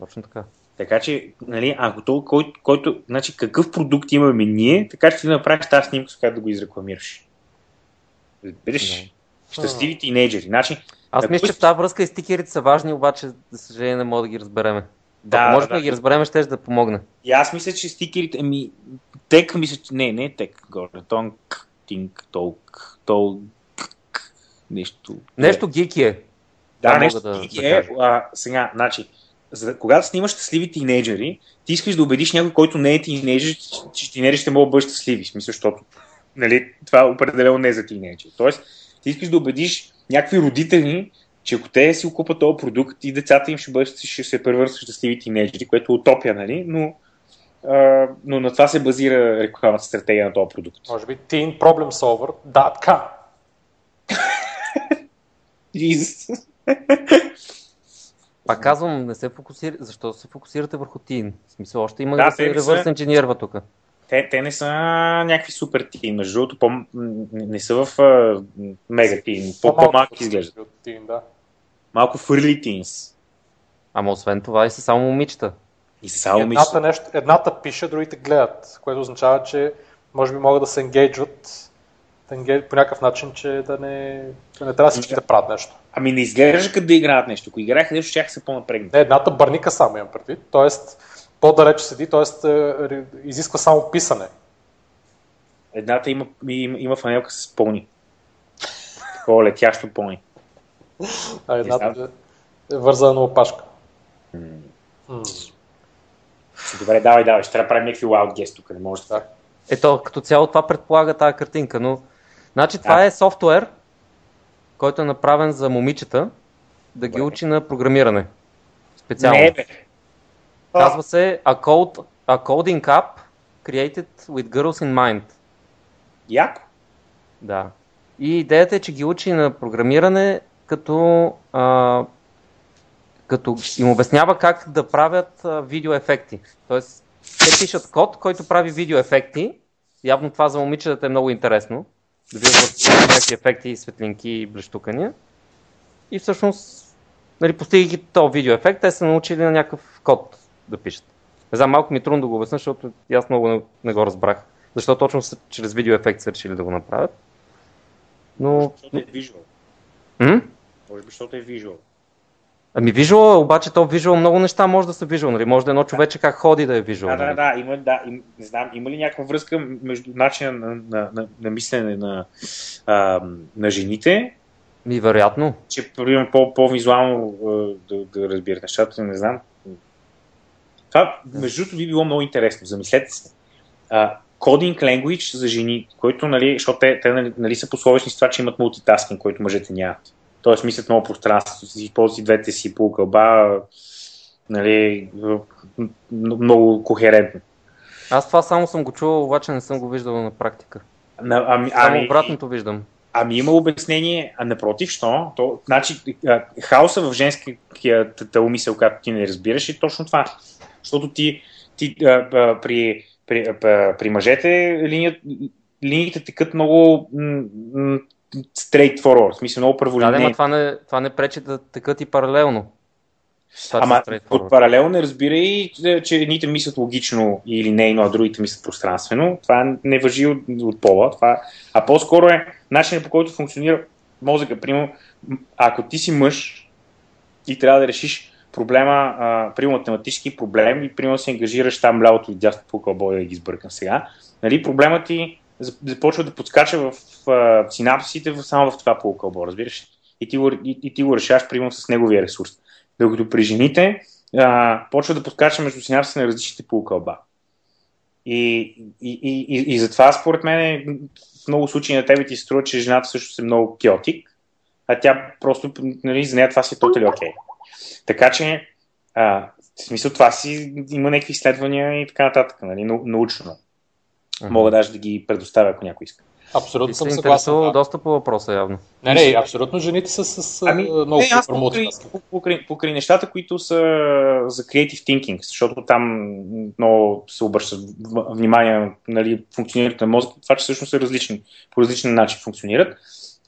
точно така. Така че, нали, ако то, който, който, значи какъв продукт имаме ние, така че ти да направиш тази снимка, с която да го изрекламираш. Разбираш? Щастливи тинейджери. Значи, Аз мисля, че в тази връзка и стикерите са важни, обаче, за съжаление, не мога да ги разбереме. Да, Ако може да, да, да. ги разбереме, ще да помогне. и аз мисля, че стикерите, ами, тек, мисля, че не, не е тек, горе, тонк, тинк, толк, толк, нещо. Нещо гики е. Да, нещо да- да, да е, а, сега, значи, за, да- когато снимаш щастливи тинейджери, ти искаш да убедиш някой, който не е тинейджер, че, тинейджери ще могат да бъдат щастливи. В смисъл, защото нали, това определено не е за тинейджери. Тоест, ти искаш да убедиш някакви родители, че ако те си купат този продукт и децата им ще, бъдат, ще се превърнат щастливи тинейджери, което е утопия, нали? Но, а, но на това се базира рекламната стратегия на този продукт. Може би teenproblemsolver.com Jesus. Пак казвам, не се фокусира. Защо се фокусирате върху тин? В смисъл, още има Да, да, се са- ревърс инженерва тук. те, те не са някакви супер тин. Между другото, по, не са в а, мега тин. По, по-малки изглеждат. Тин, да. Малко фърли тинс. Ама освен това и са само момичета. И са само едната, нещо, едната пише, другите гледат, което означава, че може би могат да се енгейджват да engage, по някакъв начин, че да не, да не трябва всички да правят нещо. Ами не изглежда като да играят нещо. Ако играеха нещо, ще се по-напрегнат. Не, едната бърника само имам предвид, т.е. по-далеч седи, т.е. изисква само писане. Едната има, има, има фанелка с пони. Такова летящо пони. А едната е вързана на опашка. Добре, давай, давай, ще трябва да правим някакви wild guest тук, не може така. Ето, като цяло това предполага тази картинка, но... Значи това Да. е софтуер, който е направен за момичета, да ги Добре. учи на програмиране. Специално. Не, бе. Казва се a, code, a Coding App Created with Girls in Mind. Яко. Да. И идеята е, че ги учи на програмиране, като, а, като им обяснява как да правят а, видеоефекти. Тоест, те пишат код, който прави видеоефекти. Явно това за момичетата е много интересно. Да видят в някакви ефекти, светлинки и блещукания. И всъщност, нали, постигайки този видеоефект, те са научили на някакъв код да пишат. Не знам, малко ми е трудно да го обясня, защото аз много не, не го разбрах. Защо точно с- чрез видеоефект са решили да го направят. Но... Защото е. М? Може би, защото е visual. Ами вижуал, обаче то вижуал много неща може да са вижуал, нали? Може да е едно човече как ходи да е вижуал. Да, да, нали? да, има, да, им, не знам, има ли някаква връзка между начина на, на, на, на мислене на, а, на жените, Ми, вероятно. че примерно по, по-визуално да, да разбират нещата, не знам. Това, между другото, би било много интересно. Замислете се. А, coding language за жени, който, нали, защото те, те нали, нали, са пословични с това, че имат мултитаскинг, който мъжете нямат. Тоест, мислят много пространство, си използват и двете си полукълба, нали, много кохерентно. Аз това само съм го чувал, обаче не съм го виждал на практика. На, ами, Само ами, обратното виждам. ами има обяснение, а напротив, що? То, значи, хаоса в женската умисъл, която ти не разбираш, е точно това. Защото ти, ти а, а, при, при, а, при мъжете линият, линиите текат много м, м, straight forward, в смисъл много Да, праволинейно. да, ма това не, това не пречи да текат и паралелно. Това Ама от паралелно не разбира и, е, че едните мислят логично или нейно, а другите мислят пространствено. Това не въжи от, от пола. Това, а по-скоро е начинът по който функционира мозъка. Примерно, ако ти си мъж и трябва да решиш проблема, а, примерно математически проблем и примерно се ангажираш там лявото и дясното по кълбоя да ги сбъркам сега, нали, проблемът ти започва да подскача в, синапсисите в- само в това полукълбо, разбираш? И ти, го, и, и ти го решаваш примерно с неговия ресурс. Докато при жените а, почва да подкача между синапсите на различните полукълба. И, и, и, и, и затова, според мен, в много случаи на тебе ти се струва, че жената също е много киотик, а тя просто, нали, за нея това си е тотали окей. Така че, а, в смисъл това си има някакви изследвания и така нататък, нали, нау- научно. Мгм. Мога даже да ги предоставя, ако някой иска. Абсолютно Ти съм съгласен. да. доста по въпроса явно. Не, не, абсолютно жените са с ами, много не, аз покрай, покрай, покрай нещата, които са за creative thinking, защото там много се обръща внимание на нали, функционирането на мозъка, това, че всъщност са различни, по различен начин функционират.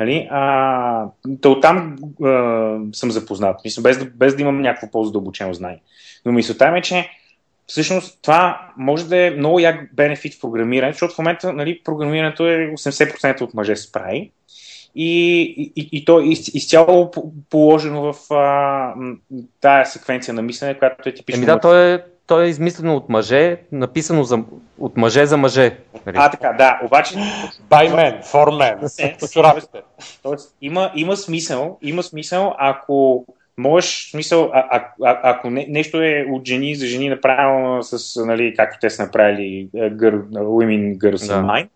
Нали? А, то оттам а, съм запознат, мисля, без, да, без да имам някакво по-задълбочено знание. Но мисълта ми е, че всъщност това може да е много як бенефит в програмиране, защото в момента нали, програмирането е 80% от мъже се прави и, и, и то е из, изцяло по- положено в а, тая секвенция на мислене, която е типично. Еми да, то е, то е измислено от мъже, написано за, от мъже за мъже. нали? А, така, да, обаче By men, for men. Тоест, има, има смисъл, има смисъл, ако можеш, смисъл, а, а, а, ако не, нещо е от жени за жени направено с, нали, както те са направили е, гър, Women Girls Да. in Mind,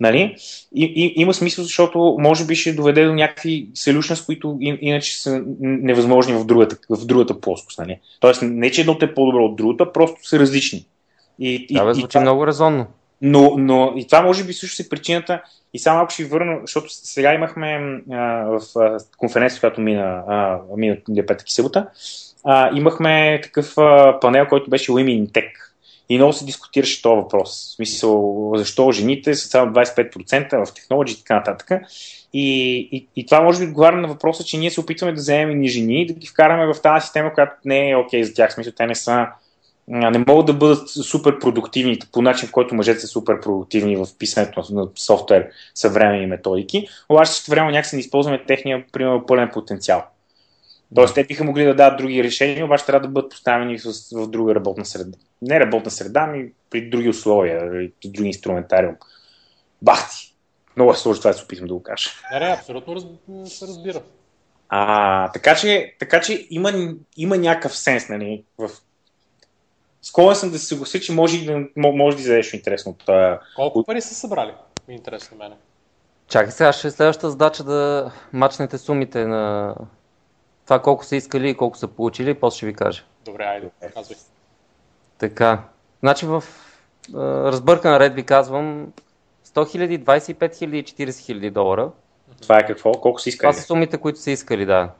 нали, и, и, има смисъл, защото може би ще доведе до някакви solutions, които и, иначе са невъзможни в другата, в другата плоскост, нали. Тоест, не че едното е по-добро от другата, просто са различни. И, и, Да, бе, и звучи това- много резонно. Но, но и това може би също е причината. И само ако ще ви върна, защото сега имахме а, в а, конференция, която мина, а, мина петък и събота, а, имахме такъв а, панел, който беше Women in Tech. И много се дискутираше този въпрос. В смисъл, защо жените са само 25% в технологии и така нататък. И, и, и това може би отговаря на въпроса, че ние се опитваме да вземем ни жени и да ги вкараме в тази система, която не е окей okay за тях. В смисъл, те не са не могат да бъдат супер продуктивни по начин, в който мъжете са супер продуктивни в писането на софтуер съвременни методики, обаче също време някакси не използваме техния, примерно, пълен потенциал. Тоест, те биха могли да дадат други решения, обаче трябва да бъдат поставени в, в друга работна среда. Не работна среда, ами при други условия, при други инструментариум. Бахти! Много е сложно това да се опитам да го кажа. Не, не, абсолютно раз, се разбира. А, така че, така че има, има някакъв сенс нали, в Склонен съм да се съгласи, че може, да, може да излезеш интересно от Колко пари са събрали? Ми интересно мене. Чакай сега, ще е следващата задача да мачнете сумите на това колко са искали и колко са получили, после ще ви кажа. Добре, айде, казвай. Така, значи в е, разбъркан ред ви казвам 100 000, 25 000 и 40 000 долара. Това е какво? Колко са искали? Това са сумите, които са искали, да.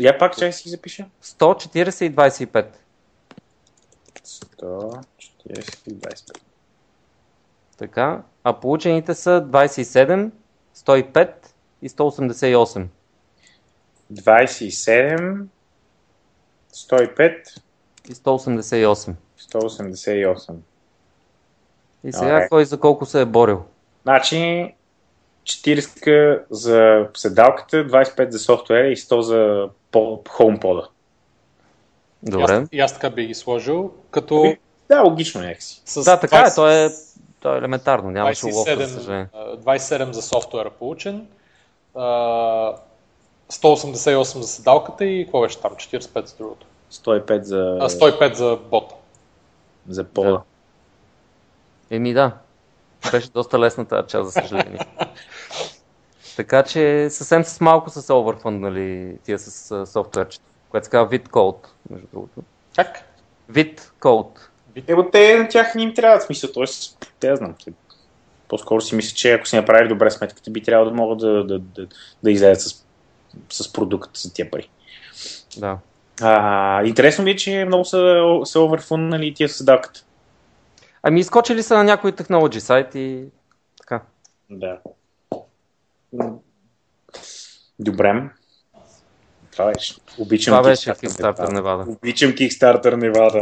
Я пак чай си запиша. 100, 40 и 25. 140 и 25. Така, а получените са 27, 105 и 188. 27, 105 и 188. 188. И сега okay. кой за колко се е борил? Значи 40 за седалката, 25 за софтуера и 100 за HomePod. Добре. И аз, и аз така би ги сложил, като... Ами, да, логично някакси. С да, така 20... е, то е, то е елементарно, нямаше уловка, за съжаление. 27 за софтуера получен, 188 за седалката и какво беше там, 45 за другото. 105 за... А, 105 за бота. За пола. Да. Еми да, беше доста лесна тази част, за съжаление. така че съвсем с малко са се овърфънднали тия с софтуерчето което се казва вид код, между другото. Как? Вид код. Ебо те на тях не им трябва смисъл, т.е. те да знам. По-скоро си мисля, че ако си направили добре сметката, би трябвало да могат да, да, да, да излезат с, с продукт за тия пари. Да. А, интересно ми е, че много са, са оверфуннали тия създавката. Ами изкочили са на някои технологии сайт и така. Да. Добре. Това беше. Обичам Това беше Kickstarter Невада. Обичам Kickstarter Невада.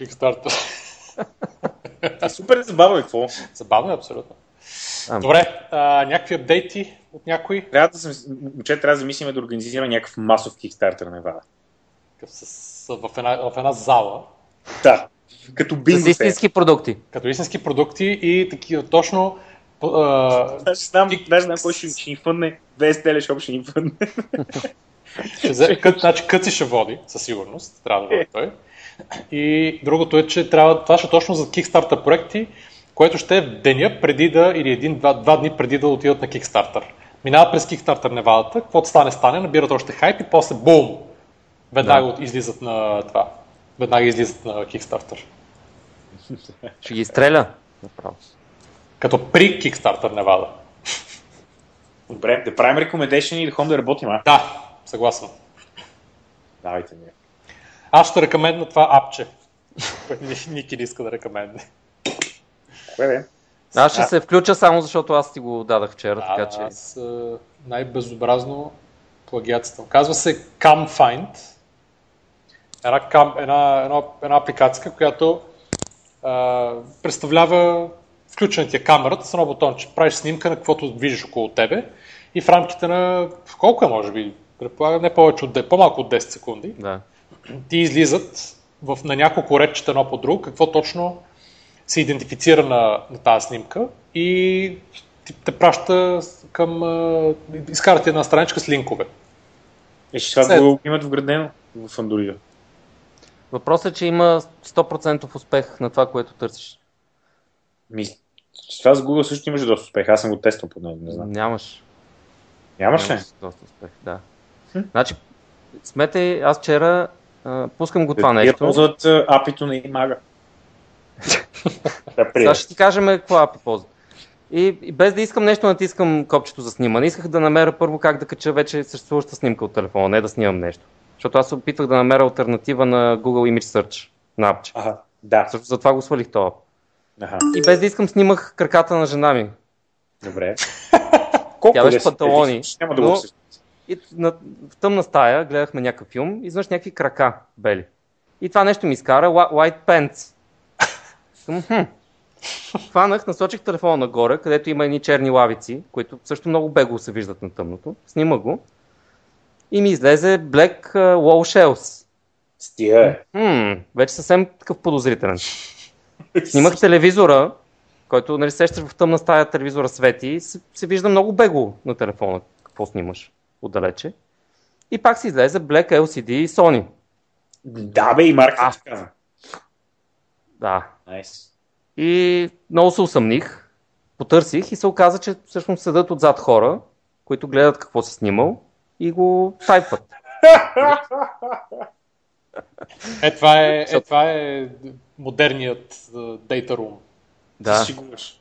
Kickstarter. е супер забавно, какво? Забавно е, абсолютно. А, Добре, а, някакви апдейти от някой? Трябва да, че трябва да замислиме да организираме някакъв масов Kickstarter Невада. С, с, в, една, в една зала. Да, като бинго. С истински продукти. Като истински продукти и такива точно знам, знам кой ще, ще ни фънне, без телешоп ще ни фънне. Ще кът, значи Къци ще води, със сигурност, трябва да води той. И другото е, че трябва, това ще е точно за Kickstarter проекти, което ще е в деня преди да, или един-два два дни преди да отидат на Kickstarter. Минават през Kickstarter невадата, каквото стане, стане, набират още хайп и после бум! Веднага да. излизат на това. Веднага излизат на Kickstarter. Ще ги. Направо. Като при Kickstarter Невада. Добре, да правим recommendation и да ходим да работим, а? Да, съгласен. Давайте ми. Аз ще рекомендна това апче, което Ники не иска да рекомендне. Кое бе? Аз ще а... се включа само защото аз ти го дадах вчера, да, така че... Аз най-безобразно плагиатствам. Казва се CamFind. Една, една, една, една апликация, която а, представлява включена ти е камерата с едно бутонче. Правиш снимка на каквото движиш около тебе и в рамките на колко е, може би, предполагам, не повече от 10, по-малко от 10 секунди, да. ти излизат в, на няколко редчета едно по друго, какво точно се идентифицира на, на тази снимка и ти, те праща към... изкарате една страничка с линкове. И ще това го имат вградено в Android. Въпросът е, че има 100% успех на това, което търсиш. Ми, това с Google също имаше доста успех. Аз съм го тествал по него, не знам. Нямаш. Нямаш ли? доста успех, да. Значи, смете, аз вчера а, пускам го това нещо. Те ползват апито на имага. Сега ще ти кажем какво апи ползват. И, и без да искам нещо, натискам копчето за снимане. Исках да намеря първо как да кача вече съществуваща снимка от телефона, не да снимам нещо. Защото аз се опитвах да намеря альтернатива на Google Image Search на апче. Ага, Да. Също затова го свалих това. Аха. И без да искам снимах краката на жена ми. Добре. Колко Тя беше панталони, е, Няма да но- го осъществя. И на, в тъмна стая гледахме някакъв филм и изведнъж някакви крака бели. И това нещо ми изкара Whi- White Pants. Към, хм. Хванах, насочих телефона нагоре, където има едни черни лавици, които също много бегло се виждат на тъмното. Снима го. И ми излезе Black Wall Shells. Стига е. Вече съвсем такъв подозрителен. Снимах телевизора, който, нали, сещаш в тъмна стая телевизора свети се, се вижда много бегло на телефона, какво снимаш отдалече. И пак си излезе Black LCD и Sony. Да, бе, и марката А. ти каза. Да. Найс. И много се усъмних, потърсих и се оказа, че всъщност седат отзад хора, които гледат какво си снимал и го тайпват. Е, това е, е, това е модерният а, data room. Да. Ти шегуваш.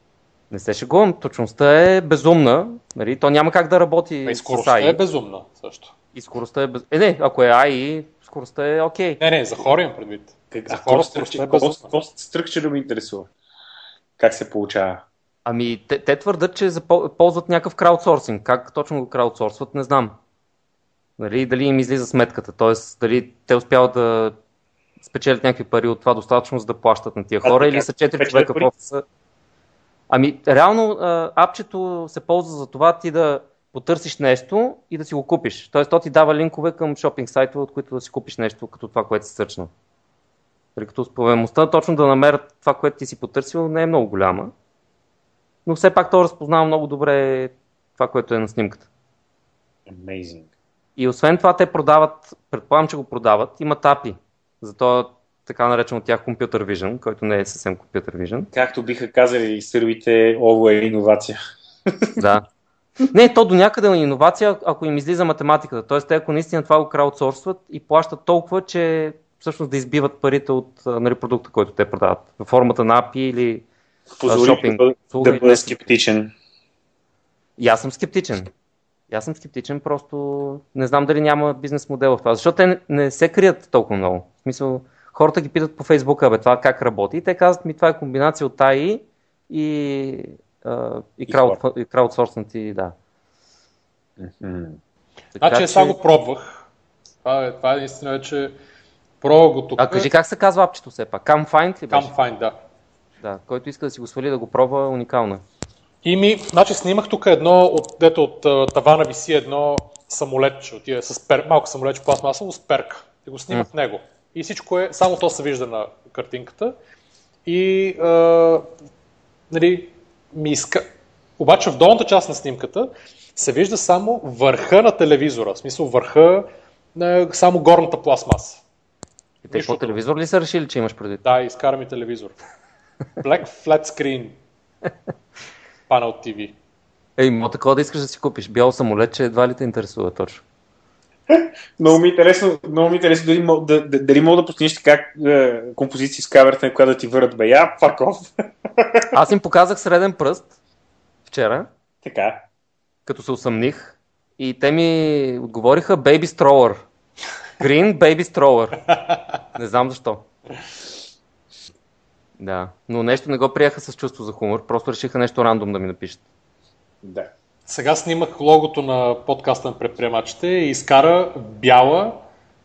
Не се шегувам, точността е безумна. Нали? То няма как да работи А и с скоростта AI. е безумна също. И скоростта е без... Е, не, ако е AI, скоростта е окей. Не, не, за хора имам предвид. Как, За а хора е стръкче, ме интересува? Как се получава? Ами, те, те твърдат, че запо- ползват някакъв краудсорсинг. Как точно го краудсорсват, не знам. Нали, дали им излиза сметката, т.е. дали те успяват да спечелят някакви пари от това достатъчно, за да плащат на тия А, хора, така, или са 4 печелят човека в офиса. Ами, реално апчето се ползва за това ти да потърсиш нещо и да си го купиш. Тоест, то ти дава линкове към шопинг сайтове, от които да си купиш нещо, като това, което си сърчнал. Тъй като успеваемостта точно да намерят това, което ти си потърсил, не е много голяма. Но все пак то разпознава много добре това, което е на снимката. Amazing. И освен това, те продават, предполагам, че го продават, имат API. За то така наречен от тях Computer Vision, който не е съвсем Computer Vision. Както биха казали и сърбите, ovo е иновация. Да. Не, то до някъде е иновация, ако им излиза математиката. Тоест, те ако наистина това го краудсорсват и плащат толкова, че всъщност да избиват парите от нали, продукта, който те продават. В формата на API или Позволи шопинг да, да бъда нещо. скептичен. И аз съм скептичен. И аз съм скептичен, просто не знам дали няма бизнес модел в това. Защото те не, не се крият толкова много. В смисъл, хората ги питат по Фейсбук, абе това как работи. И те казват ми това е комбинация от AI и, а, и, И крауд, и краудсорснати, да. Мгм. Значи аз сега го пробвах. Това е, това е наистина вече пробвах го тук. А кажи как се казва апчето все пак? Camfind ли беше? Come find, да. Да, който иска да си го свали да го пробва, уникално. е. И ми, значи снимах тук едно, от, дето от тавана виси едно самолетче, отиде с пер, малко самолетче пластмасово с перка. И го снимах него. И всичко е, само то се вижда на картинката. И, а, нали, ми иска... Обаче в долната част на снимката се вижда само върха на телевизора. В смисъл върха на само горната пластмаса. И те по телевизор ли са решили, че имаш предвид? Да, изкара ми телевизор. Black Flat Screen. Panel TV. Ей, мо такова да искаш да си купиш. Бяло самолет, че едва ли те интересува точно. Много ми е интересно, много ми е интересно дали, мога да, да, дали мога да постигнеш така е, композиции с камерата, на която да ти върнат бе. Я, fuck off. Аз им показах среден пръст вчера, така. като се усъмних. И те ми отговориха Baby Stroller. Green Baby Stroller. Не знам защо. Да, но нещо не го приеха с чувство за хумор, просто решиха нещо рандом да ми напишат. Да. Сега снимах логото на подкаста на предприемачите и изкара бяла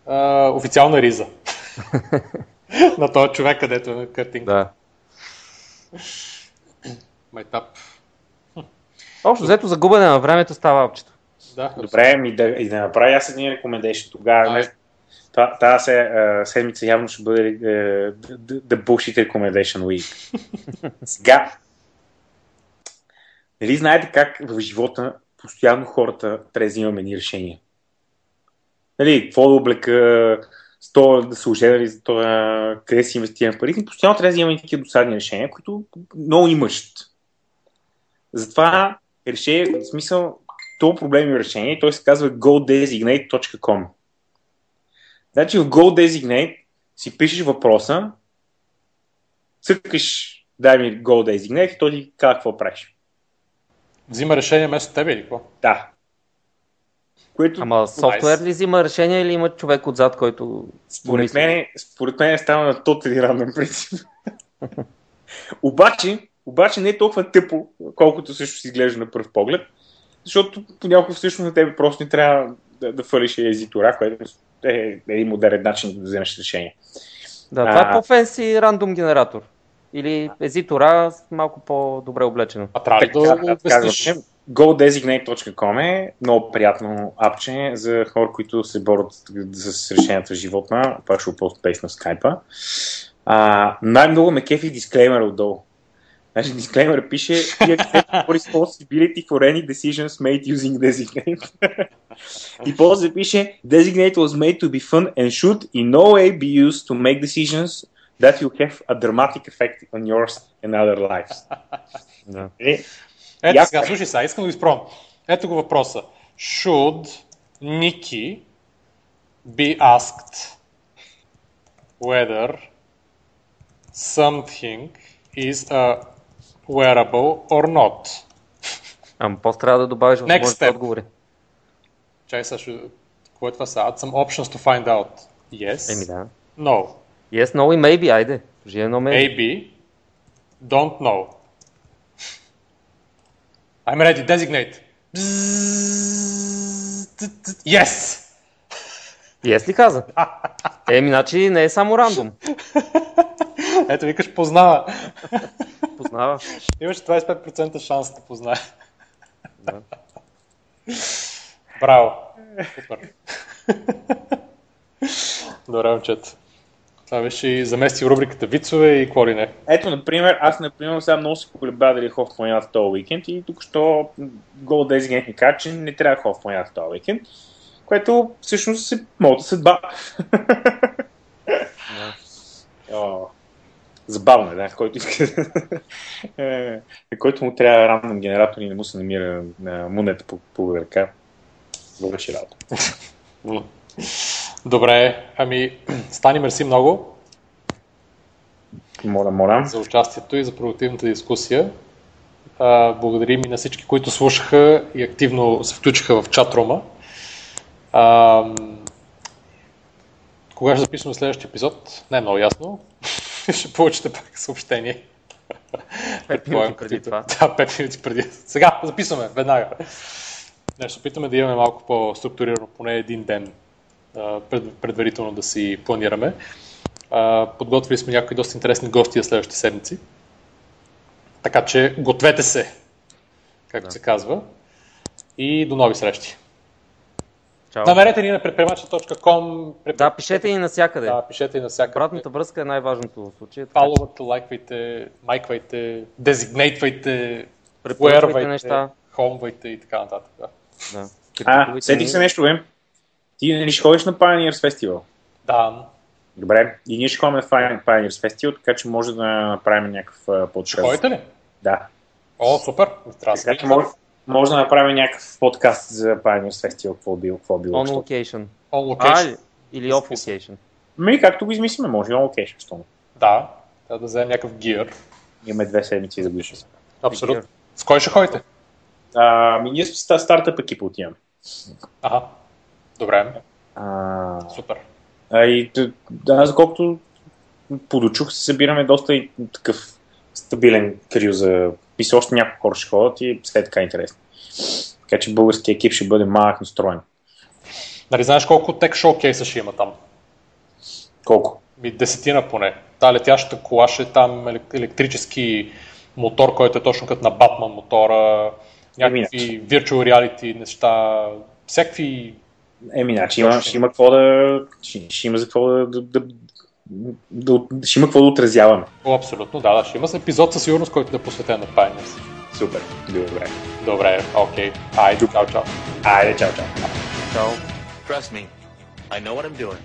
а, официална риза. на този човек, където е на картинка. Да. Майтап. Общо взето за губене на времето става апчето. Да, Добре, ми да, и да направя аз един recommendation. Тогава, не, та- тази се, седмица явно ще бъде е, the, the bullshit recommendation week. Сега, нали знаете как в живота постоянно хората трябва да взимаме ни решения? Нали, какво да облека, с то да се оженали, за това, къде си инвестирам пари. Постоянно трябва да взимаме такива досадни решения, които много ни мъчат. Затова решение, в смисъл, това проблем има решение и той се казва godesignate.com. Значи в GoDesignate си пишеш въпроса, цъкаш дай ми GoDesignate и той ти казва какво правиш. Взима решение вместо тебе или какво? Да. Което, Ама софтуер ли взима решение или има човек отзад, който според мен, според мен е става на тотали рандом принцип. обаче, обаче не е толкова тъпо, колкото също си изглежда на пръв поглед, защото понякога всъщност на тебе просто не трябва да, да фалиш езитора, което е един модерен начин да вземеш решение. Да, това а... е по-фенси рандом генератор. Или езитора малко по-добре облечено. А трябва ли да, обясниш? GoDesignate.com е много приятно апче за хора, които се борят с решенията в живота. Пак ще пост на скайпа. А, най-много ме кефи дисклеймер отдолу. Значи дисклеймер пише accept responsibility for any decisions made using designate. И после пише Designate was made to be fun and should in no way be used to make decisions that will have a dramatic effect on yours and other lives. Да. Е, Ето Яко сега, е. слушай сега, искам да изпробвам. Ето го въпроса. Should Nikki be asked whether something is a wearable or not? Ама после трябва да добавиш Next възможните step. отговори. Чай сега, ще... какво е това сега? Add some options to find out. Yes. Еми да. No. Yes, no и maybe, айде. Кажи едно maybe. Maybe. Don't know. I'm ready. Designate. Yes! Yes ли каза? Еми, значи не е само рандом. Ето викаш познава. Познава. Имаш 25% шанс да познае. Да. Браво. Супер. Добре, момчета. Това беше и замести рубриката Вицове и какво ли не. Ето, например, аз, например, сега много се колеба дали хов планината този уикенд и тук що Go Designate ми каза, че не трябва хов планината този уикенд, което всъщност е моята съдба. О, Забавно е, да, който иска. Е, който му трябва рандом генератор и не му се намира на монета по, по ръка. Върши работа. Добре, ами, Стани, мерси много Моля, моля. за участието и за продуктивната дискусия. А, благодарим и на всички, които слушаха и активно се включиха в чатрума. А, кога ще записваме следващия епизод? Не е много ясно. ще получите пак съобщение. Пет минути преди това. Да, 5 минути преди. Сега записваме, веднага. Не, ще се опитаме да имаме малко по-структурирано, поне един ден предварително да си планираме. Подготвили сме някои доста интересни гости за следващите седмици. Така че гответе се, както Да. се казва. И до нови срещи. Чао. Намерете ни на предприемача.com. Да, пишете ни навсякъде. Да, пишете и навсякъде. Обратната връзка е най-важното в случая. Фаловате, лайквайте, майквайте, дезигнейтвайте, Препоръчвайте неща. хомвайте и така нататък. Да. Да. А, сетих ни. се нещо, бе. Ти нали ще ходиш на Pioneers Festival? да. Добре. И ние ще ходим на Pioneers Festival, така че може да направим някакъв а, Ще подкаст. ходите ли? Да. О, супер. Трябва Така че може, може да направим някакъв подкаст за Pioneers Festival, какво било, какво било. On общо. location. On А, location. или off location. Ми, както го измислиме, може и on location, що. Да. Трябва да вземем някакъв гир. Имаме две седмици да го изчистим. Абсолютно. С кой ще ходите? Ами ние с стартъп екипа отиваме. Ага. Добре. А, Супер. а и да, за колкото подочух се събираме доста и такъв стабилен крил за... Писа още няколко хора ще ходят и все е така интересно. Така че българския екип ще бъде малък настроен. Нали знаеш колко тек шоукейса ще има там? Колко? Ми десетина поне. Та летящата кола ще е там елек- електрически мотор, който е точно като на Батман мотора, някакви virtual reality неща, всякакви... Еми, значи има, ще има какво да... Ще, ще има за какво да, да, да, да, ще има какво да отразяваме. О, абсолютно, да, да. Ще има епизод със сигурност, който да е посветен на Pioneers. Супер. Добре. Добре, окей. Айде, чао, чао. Айде, чао, чао. Чао. Trust me, I know what I'm doing.